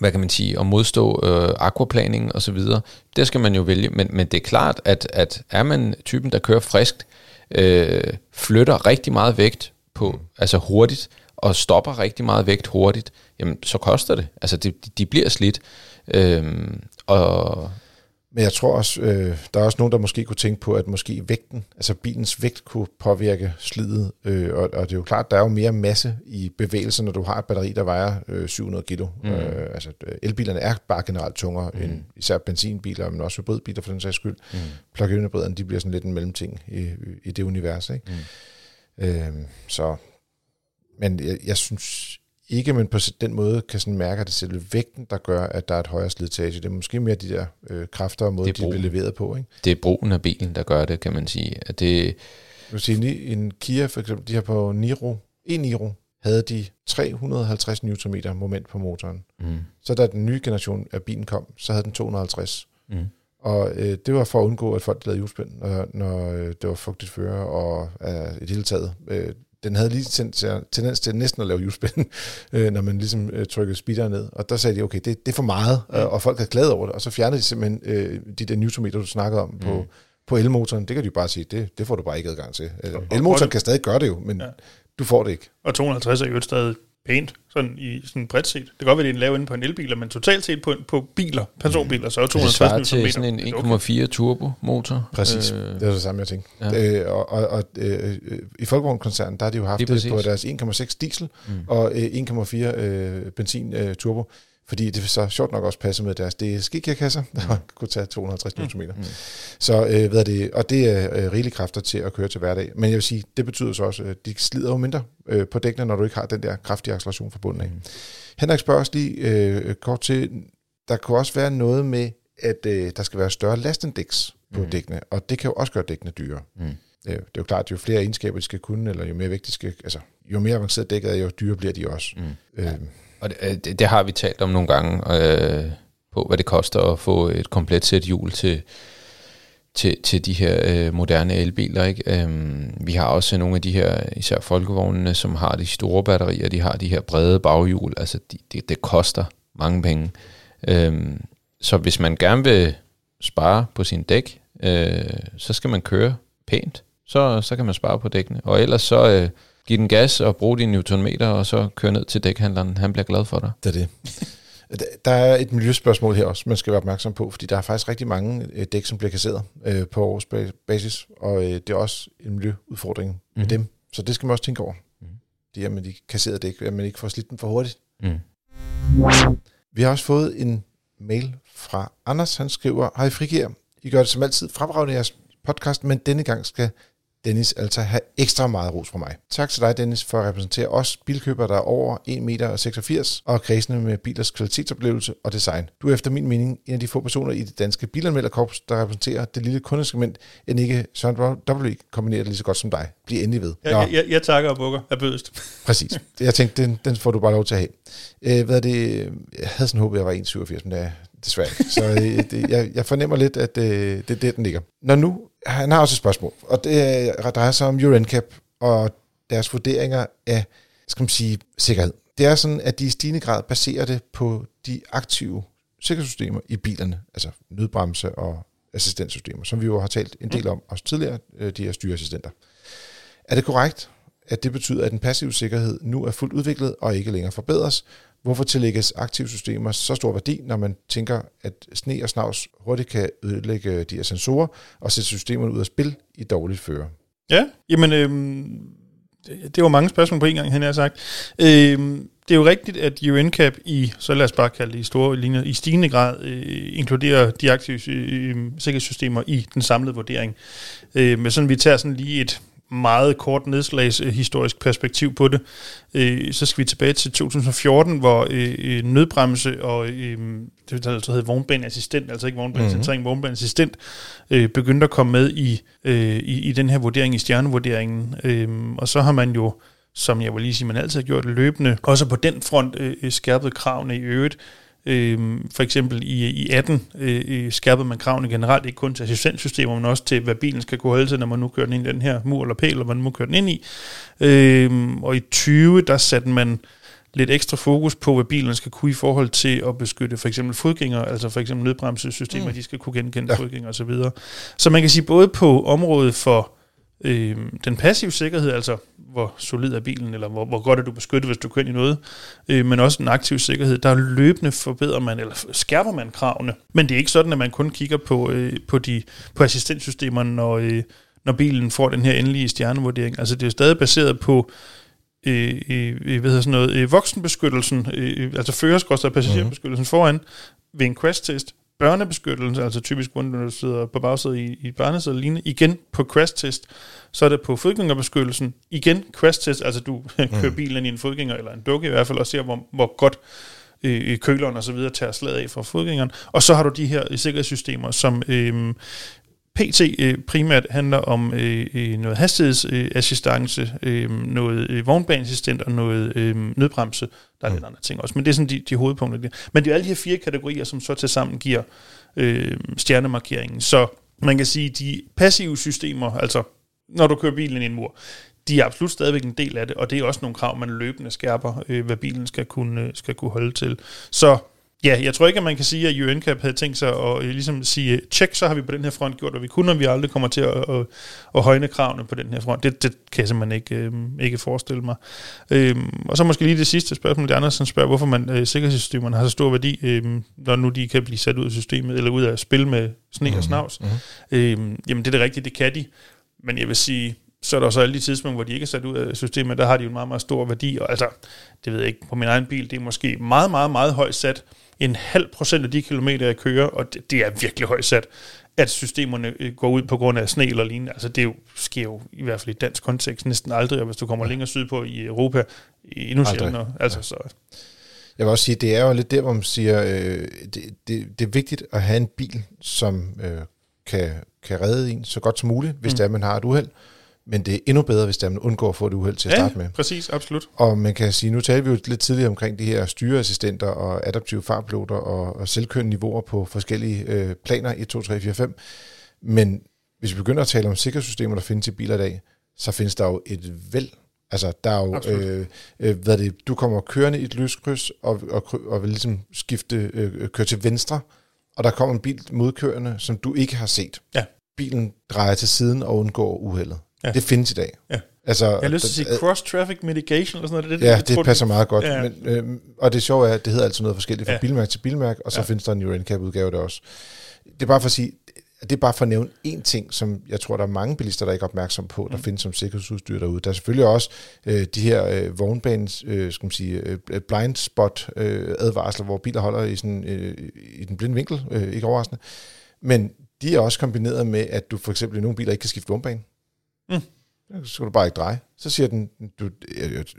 hvad kan man sige, at modstå øh, aquaplaning og så videre. Det skal man jo vælge, men, men det er klart, at, at er man typen, der kører friskt, øh, flytter rigtig meget vægt på, altså hurtigt, og stopper rigtig meget vægt hurtigt, jamen så koster det. Altså de, de bliver slidt. Øh, og men jeg tror også, øh, der er også nogen, der måske kunne tænke på, at måske vægten, altså bilens vægt kunne påvirke slidet. Øh, og, og det er jo klart, der er jo mere masse i bevægelsen, når du har et batteri, der vejer øh, 700 kilo. Mm. Øh, altså elbilerne er bare generelt tungere mm. end især benzinbiler, men også hybridbiler for den sags skyld. Mm. Plug-in hybriderne, de bliver sådan lidt en mellemting i, i det univers. Ikke? Mm. Øh, så, men jeg, jeg synes ikke, men på den måde kan sådan mærke, at det er selve vægten, der gør, at der er et højere slitage. Det er måske mere de der øh, kræfter og måde, de bliver leveret på. Ikke? Det er brugen af bilen, der gør det, kan man sige. At det jeg sige, en Kia for eksempel, de har på Niro, en Niro, havde de 350 Nm moment på motoren. Mm. Så da den nye generation af bilen kom, så havde den 250. Mm. Og øh, det var for at undgå, at folk lavede hjulspænd, når, når øh, det var fugtigt føre og øh, i det hele taget. Øh, den havde lige tendens til næsten at lave hjulspænd, øh, når man ligesom øh, trykkede speederen ned. Og der sagde de, okay, det, det er for meget, ja. og folk er glade over det. Og så fjernede de simpelthen øh, de der newtonmeter, du snakkede om mm. på, på elmotoren. Det kan de bare sige, det, det får du bare ikke adgang til. Øh, elmotoren kan stadig gøre det jo, men ja. du får det ikke. Og 250 er jo stadig pænt, sådan i sådan bredt set. Det kan godt være, det er en lav inde på en elbil, men totalt set på, på biler, personbiler, så er 250 Det til sådan en 1,4 okay. turbo motor. Præcis, øh, det er det samme, jeg tænkte. Ja. Øh, og og, og øh, i Folkevognkoncernen, der har de jo haft det, det på deres 1,6 diesel mm. og øh, 1,4 øh, benzin øh, turbo fordi det så sjovt nok også passer med deres DSG-gearkasser, der mm. kunne tage 250 mm. Mm. Så øh, hvad er det, og det er øh, rigelige kræfter til at køre til hverdag. Men jeg vil sige, det betyder så også, at de slider jo mindre øh, på dækkene, når du ikke har den der kraftige acceleration fra bunden af. Mm. Henrik spørger også lige øh, kort til, der kunne også være noget med, at øh, der skal være større lastindeks på mm. dækkene, og det kan jo også gøre dækkene dyrere. Mm. Øh, det er jo klart, at jo flere egenskaber de skal kunne, eller jo mere vægt de skal, altså jo mere avanceret dækket er, jo dyrere bliver de også. Mm. Øh, og det, øh, det, det har vi talt om nogle gange, øh, på hvad det koster at få et komplet sæt hjul til, til, til de her øh, moderne elbiler. Ikke? Øhm, vi har også nogle af de her, især folkevognene, som har de store batterier, de har de her brede baghjul. Altså, de, det, det koster mange penge. Øhm, så hvis man gerne vil spare på sin dæk, øh, så skal man køre pænt. Så, så kan man spare på dækkene. Og ellers så... Øh, Giv den gas og brug din newtonmeter, og så køre ned til dækhandleren. Han bliver glad for dig. Det er det. Der er et miljøspørgsmål her også, man skal være opmærksom på, fordi der er faktisk rigtig mange øh, dæk, som bliver kasseret øh, på årsbasis, og øh, det er også en miljøudfordring mm. med mhm. dem. Så det skal man også tænke over. Mm. Det er med de kasserede dæk, at man ikke får slidt dem for hurtigt. Mm. Vi har også fået en mail fra Anders. Han skriver, Hej Frigir, I gør det som altid fremragende jeres podcast, men denne gang skal Dennis altså have ekstra meget ros fra mig. Tak til dig, Dennis, for at repræsentere os bilkøbere, der er over 1,86 meter og kredsende med bilers kvalitetsoplevelse og design. Du er efter min mening en af de få personer i det danske bilanmelderkorps, der repræsenterer det lille kundesegment, end ikke Søren W. kombinerer det lige så godt som dig. Bliv endelig ved. Jeg, jeg, jeg takker og bukker af bødest. Præcis. Jeg tænkte, den, den får du bare lov til at have. Øh, hvad er det? Jeg havde sådan håbet, at jeg var 1,87, men det er desværre ikke. Så øh, det, jeg, jeg fornemmer lidt, at øh, det er det, den ligger. Når nu han har også et spørgsmål, og det øh, drejer sig om Euro NCAP og deres vurderinger af, skal man sige, sikkerhed. Det er sådan, at de i stigende grad baserer det på de aktive sikkerhedssystemer i bilerne, altså nødbremse og assistenssystemer, som vi jo har talt en del om også tidligere, øh, de her styreassistenter. Er det korrekt, at det betyder, at den passive sikkerhed nu er fuldt udviklet og ikke længere forbedres? Hvorfor tillægges aktive systemer så stor værdi, når man tænker, at sne og snavs hurtigt kan ødelægge de her sensorer og sætte systemerne ud af spil i dårligt føre? Ja, jamen, øhm, det, var mange spørgsmål på en gang, han har sagt. Øhm, det er jo rigtigt, at UNCAP i, så lad os bare kalde det i store linjer, i stigende grad øh, inkluderer de aktive øh, sikkerhedssystemer i den samlede vurdering. Øh, men sådan, vi tager sådan lige et meget kort nedslagshistorisk perspektiv på det, øh, så skal vi tilbage til 2014, hvor øh, øh, nødbremse og øh, det der altså hedder vognbaneassistent, altså ikke vognbanecentrering, mm-hmm. vognbaneassistent, øh, begyndte at komme med i, øh, i, i den her vurdering, i stjernevurderingen. Øh, og så har man jo som jeg vil lige sige, man altid har gjort løbende, også på den front øh, skærpet kravene i øvrigt, Øh, for eksempel i, i 18 øh, skærpede man kravene generelt, ikke kun til assistenssystemer, men også til, hvad bilen skal kunne holde til, når man nu kører den ind i den her mur eller pæl, eller man nu kører den ind i. Øh, og i 20, der satte man lidt ekstra fokus på, hvad bilen skal kunne i forhold til at beskytte for eksempel fodgængere, altså for eksempel nødbremsesystemer, mm. de skal kunne genkende ja. fodgængere osv. Så, så man kan sige, både på området for øh, den passive sikkerhed, altså hvor solid er bilen, eller hvor, hvor godt er du beskyttet, hvis du kører ind i noget, øh, men også den aktive sikkerhed. Der løbende forbedrer man, eller skærper man kravene. Men det er ikke sådan, at man kun kigger på, øh, på, de, på assistenssystemerne, når, øh, når bilen får den her endelige stjernevurdering. Altså det er stadig baseret på øh, øh, hvad hedder sådan noget, øh, voksenbeskyttelsen, øh, altså førerskråds- passagerbeskyttelsen mm. foran ved en crash-test, børnebeskyttelse, altså typisk, hvor du sidder på bagsædet i, i barnesædet lignende, igen på crash-test, så er det på fodgængerbeskyttelsen, igen crash-test, altså du kører mm. bilen i en fodgænger, eller en dukke i hvert fald, og ser, hvor, hvor godt øh, køleren og så videre tager slaget af fra fodgængeren. Og så har du de her sikkerhedssystemer, som øh, PT øh, primært handler om øh, øh, noget hastighedsassistance, øh, noget øh, vognbaneassistent og noget øh, nødbremse. Der er mm. lidt andre ting også, men det er sådan de, de hovedpunkter. Der. Men det er alle de her fire kategorier, som så til sammen giver øh, stjernemarkeringen. Så man kan sige, de passive systemer, altså når du kører bilen i en mur, de er absolut stadigvæk en del af det, og det er også nogle krav, man løbende skærper, øh, hvad bilen skal kunne, skal kunne holde til. Så Ja, jeg tror ikke, at man kan sige, at UNCAP havde tænkt sig at øh, ligesom sige, tjek, så har vi på den her front gjort, hvad vi kunne, og vi aldrig kommer til at, at, at højne kravene på den her front. Det, det kan jeg simpelthen ikke, øh, ikke forestille mig. Øhm, og så måske lige det sidste spørgsmål, det andre, som spørger, hvorfor man øh, sikkerhedssystemerne har så stor værdi, øh, når nu de kan blive sat ud af systemet, eller ud af spil med sne mm-hmm. og snavs. Mm-hmm. Øhm, jamen det er det rigtige, det kan de. Men jeg vil sige, så er der så alle de tidspunkter, hvor de ikke er sat ud af systemet, der har de jo en meget, meget stor værdi. Og altså, det ved jeg ikke, på min egen bil, det er måske meget, meget, meget højt sat, en halv procent af de kilometer, jeg kører, og det, det er virkelig højt sat, at systemerne øh, går ud på grund af sne eller lignende. Altså det jo, sker jo i hvert fald i dansk kontekst næsten aldrig, og hvis du kommer længere sydpå i Europa, endnu sjældnere. Altså, ja. så. Jeg vil også sige, det er jo lidt der, hvor man siger, øh, det, det, det er vigtigt at have en bil, som øh, kan, kan redde en så godt som muligt, hvis mm. det er, man har et uheld. Men det er endnu bedre, hvis man undgår at få et uheld til at starte ja, med. præcis, absolut. Og man kan sige, nu talte vi jo lidt tidligere omkring de her styreassistenter og adaptive farpiloter og, og selvkørende niveauer på forskellige øh, planer, 1, 2, 3, 4, 5. Men hvis vi begynder at tale om sikkerhedssystemer, der findes i biler i dag, så findes der jo et væld. Altså, der er jo, øh, øh, hvad det, du kommer kørende i et lyskryds, og, og, og vil ligesom skifte, øh, køre til venstre, og der kommer en bil modkørende, som du ikke har set. Ja. Bilen drejer til siden og undgår uheldet. Ja. Det findes i dag. Ja. Altså, jeg har lyst til at sige cross-traffic mitigation eller sådan noget. Det, ja, det, det passer meget godt. Ja. Men, øh, og det sjove er, at det hedder altid noget forskelligt fra ja. bilmærke til bilmærke, og så ja. findes der en Euro NCAP udgave der også. Det er bare for at sige, det er bare for at nævne én ting, som jeg tror, der er mange bilister, der ikke er opmærksom på, der mm. findes som sikkerhedsudstyr derude. Der er selvfølgelig også øh, de her øh, vognbanes, øh, skal man sige, øh, blind spot øh, advarsler, hvor biler holder i, sådan, øh, i den blinde vinkel, øh, ikke overraskende. Men de er også kombineret med, at du for eksempel i nogle biler ikke kan skifte vognbane. Mm så skal du bare ikke dreje. Så siger den, du,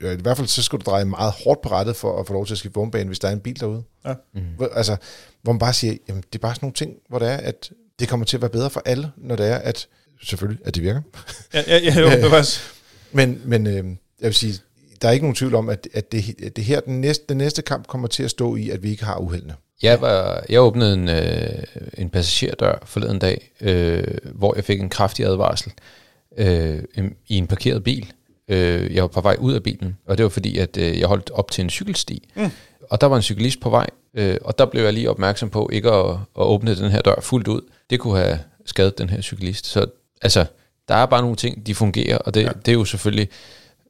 i hvert fald så skal du dreje meget hårdt på rettet for at få lov til at skifte vognbane, hvis der er en bil derude. Ja. Mm. Altså, hvor man bare siger, jamen det er bare sådan nogle ting, hvor det er, at det kommer til at være bedre for alle, når det er, at selvfølgelig, at det virker. Ja, ja, ja jo, det var Men, men øh, jeg vil sige, der er ikke nogen tvivl om, at, at det, at det her, den næste, den næste kamp kommer til at stå i, at vi ikke har uheldene. Jeg, var, jeg åbnede en, øh, en passagerdør forleden dag, øh, hvor jeg fik en kraftig advarsel øh, i en parkeret bil. Øh, jeg var på vej ud af bilen, og det var fordi, at øh, jeg holdt op til en cykelsti. Mm. Og der var en cyklist på vej, øh, og der blev jeg lige opmærksom på ikke at, at åbne den her dør fuldt ud. Det kunne have skadet den her cyklist. Så altså, der er bare nogle ting, de fungerer, og det, ja. det er jo selvfølgelig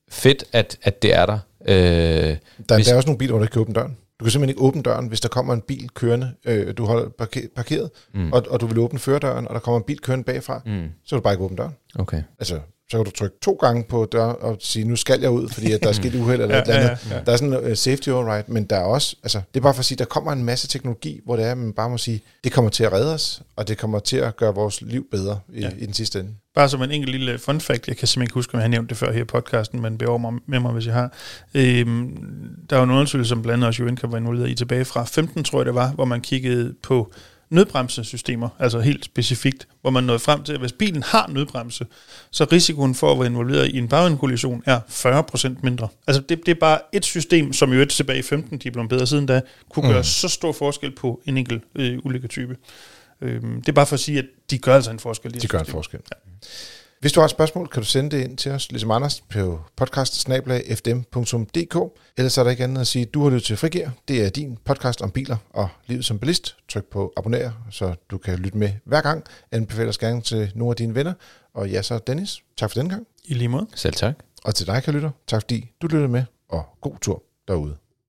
fedt, at, at det er der. Øh, der, hvis, der er også nogle biler, hvor du ikke kan åbne døren. Du kan simpelthen ikke åbne døren, hvis der kommer en bil kørende, øh, du holder parkeret, mm. og, og du vil åbne førerdøren, og der kommer en bil kørende bagfra, mm. så vil du bare ikke åbne døren. Okay. Altså, så kan du trykke to gange på døren og sige, nu skal jeg ud, fordi at der er sket uheld eller ja, et eller andet. Ja, ja, ja. Der er sådan en uh, safety override, men der er også, altså, det er bare for at sige, der kommer en masse teknologi, hvor det er, man bare må sige, det kommer til at redde os, og det kommer til at gøre vores liv bedre i, ja. i den sidste ende. Bare som en enkelt lille fun fact, jeg kan simpelthen ikke huske, om jeg har nævnt det før her i podcasten, men beår mig med mig, hvis jeg har. Øhm, der var en undersøgelse, som blandt andet også Joinka var involveret i tilbage fra 15, tror jeg det var, hvor man kiggede på nødbremsesystemer, altså helt specifikt, hvor man nåede frem til, at hvis bilen har nødbremse, så risikoen for at være involveret i en bagkollision er 40% mindre. Altså det, det er bare et system, som jo tilbage i 15, de blev bedre siden da, kunne gøre mm. så stor forskel på en enkelt øh, ulykketype. Øhm, det er bare for at sige, at de gør altså en forskel. De, de gør en forskel. Ja. Hvis du har et spørgsmål, kan du sende det ind til os, ligesom Anders, på podcast Ellers er der ikke andet at sige, du har lyttet til Frigir. Det er din podcast om biler og livet som bilist. Tryk på abonner, så du kan lytte med hver gang. Anbefale os gerne til nogle af dine venner. Og ja, så Dennis, tak for den gang. I lige måde. Selv tak. Og til dig, kan lytte. tak fordi du lyttede med, og god tur derude.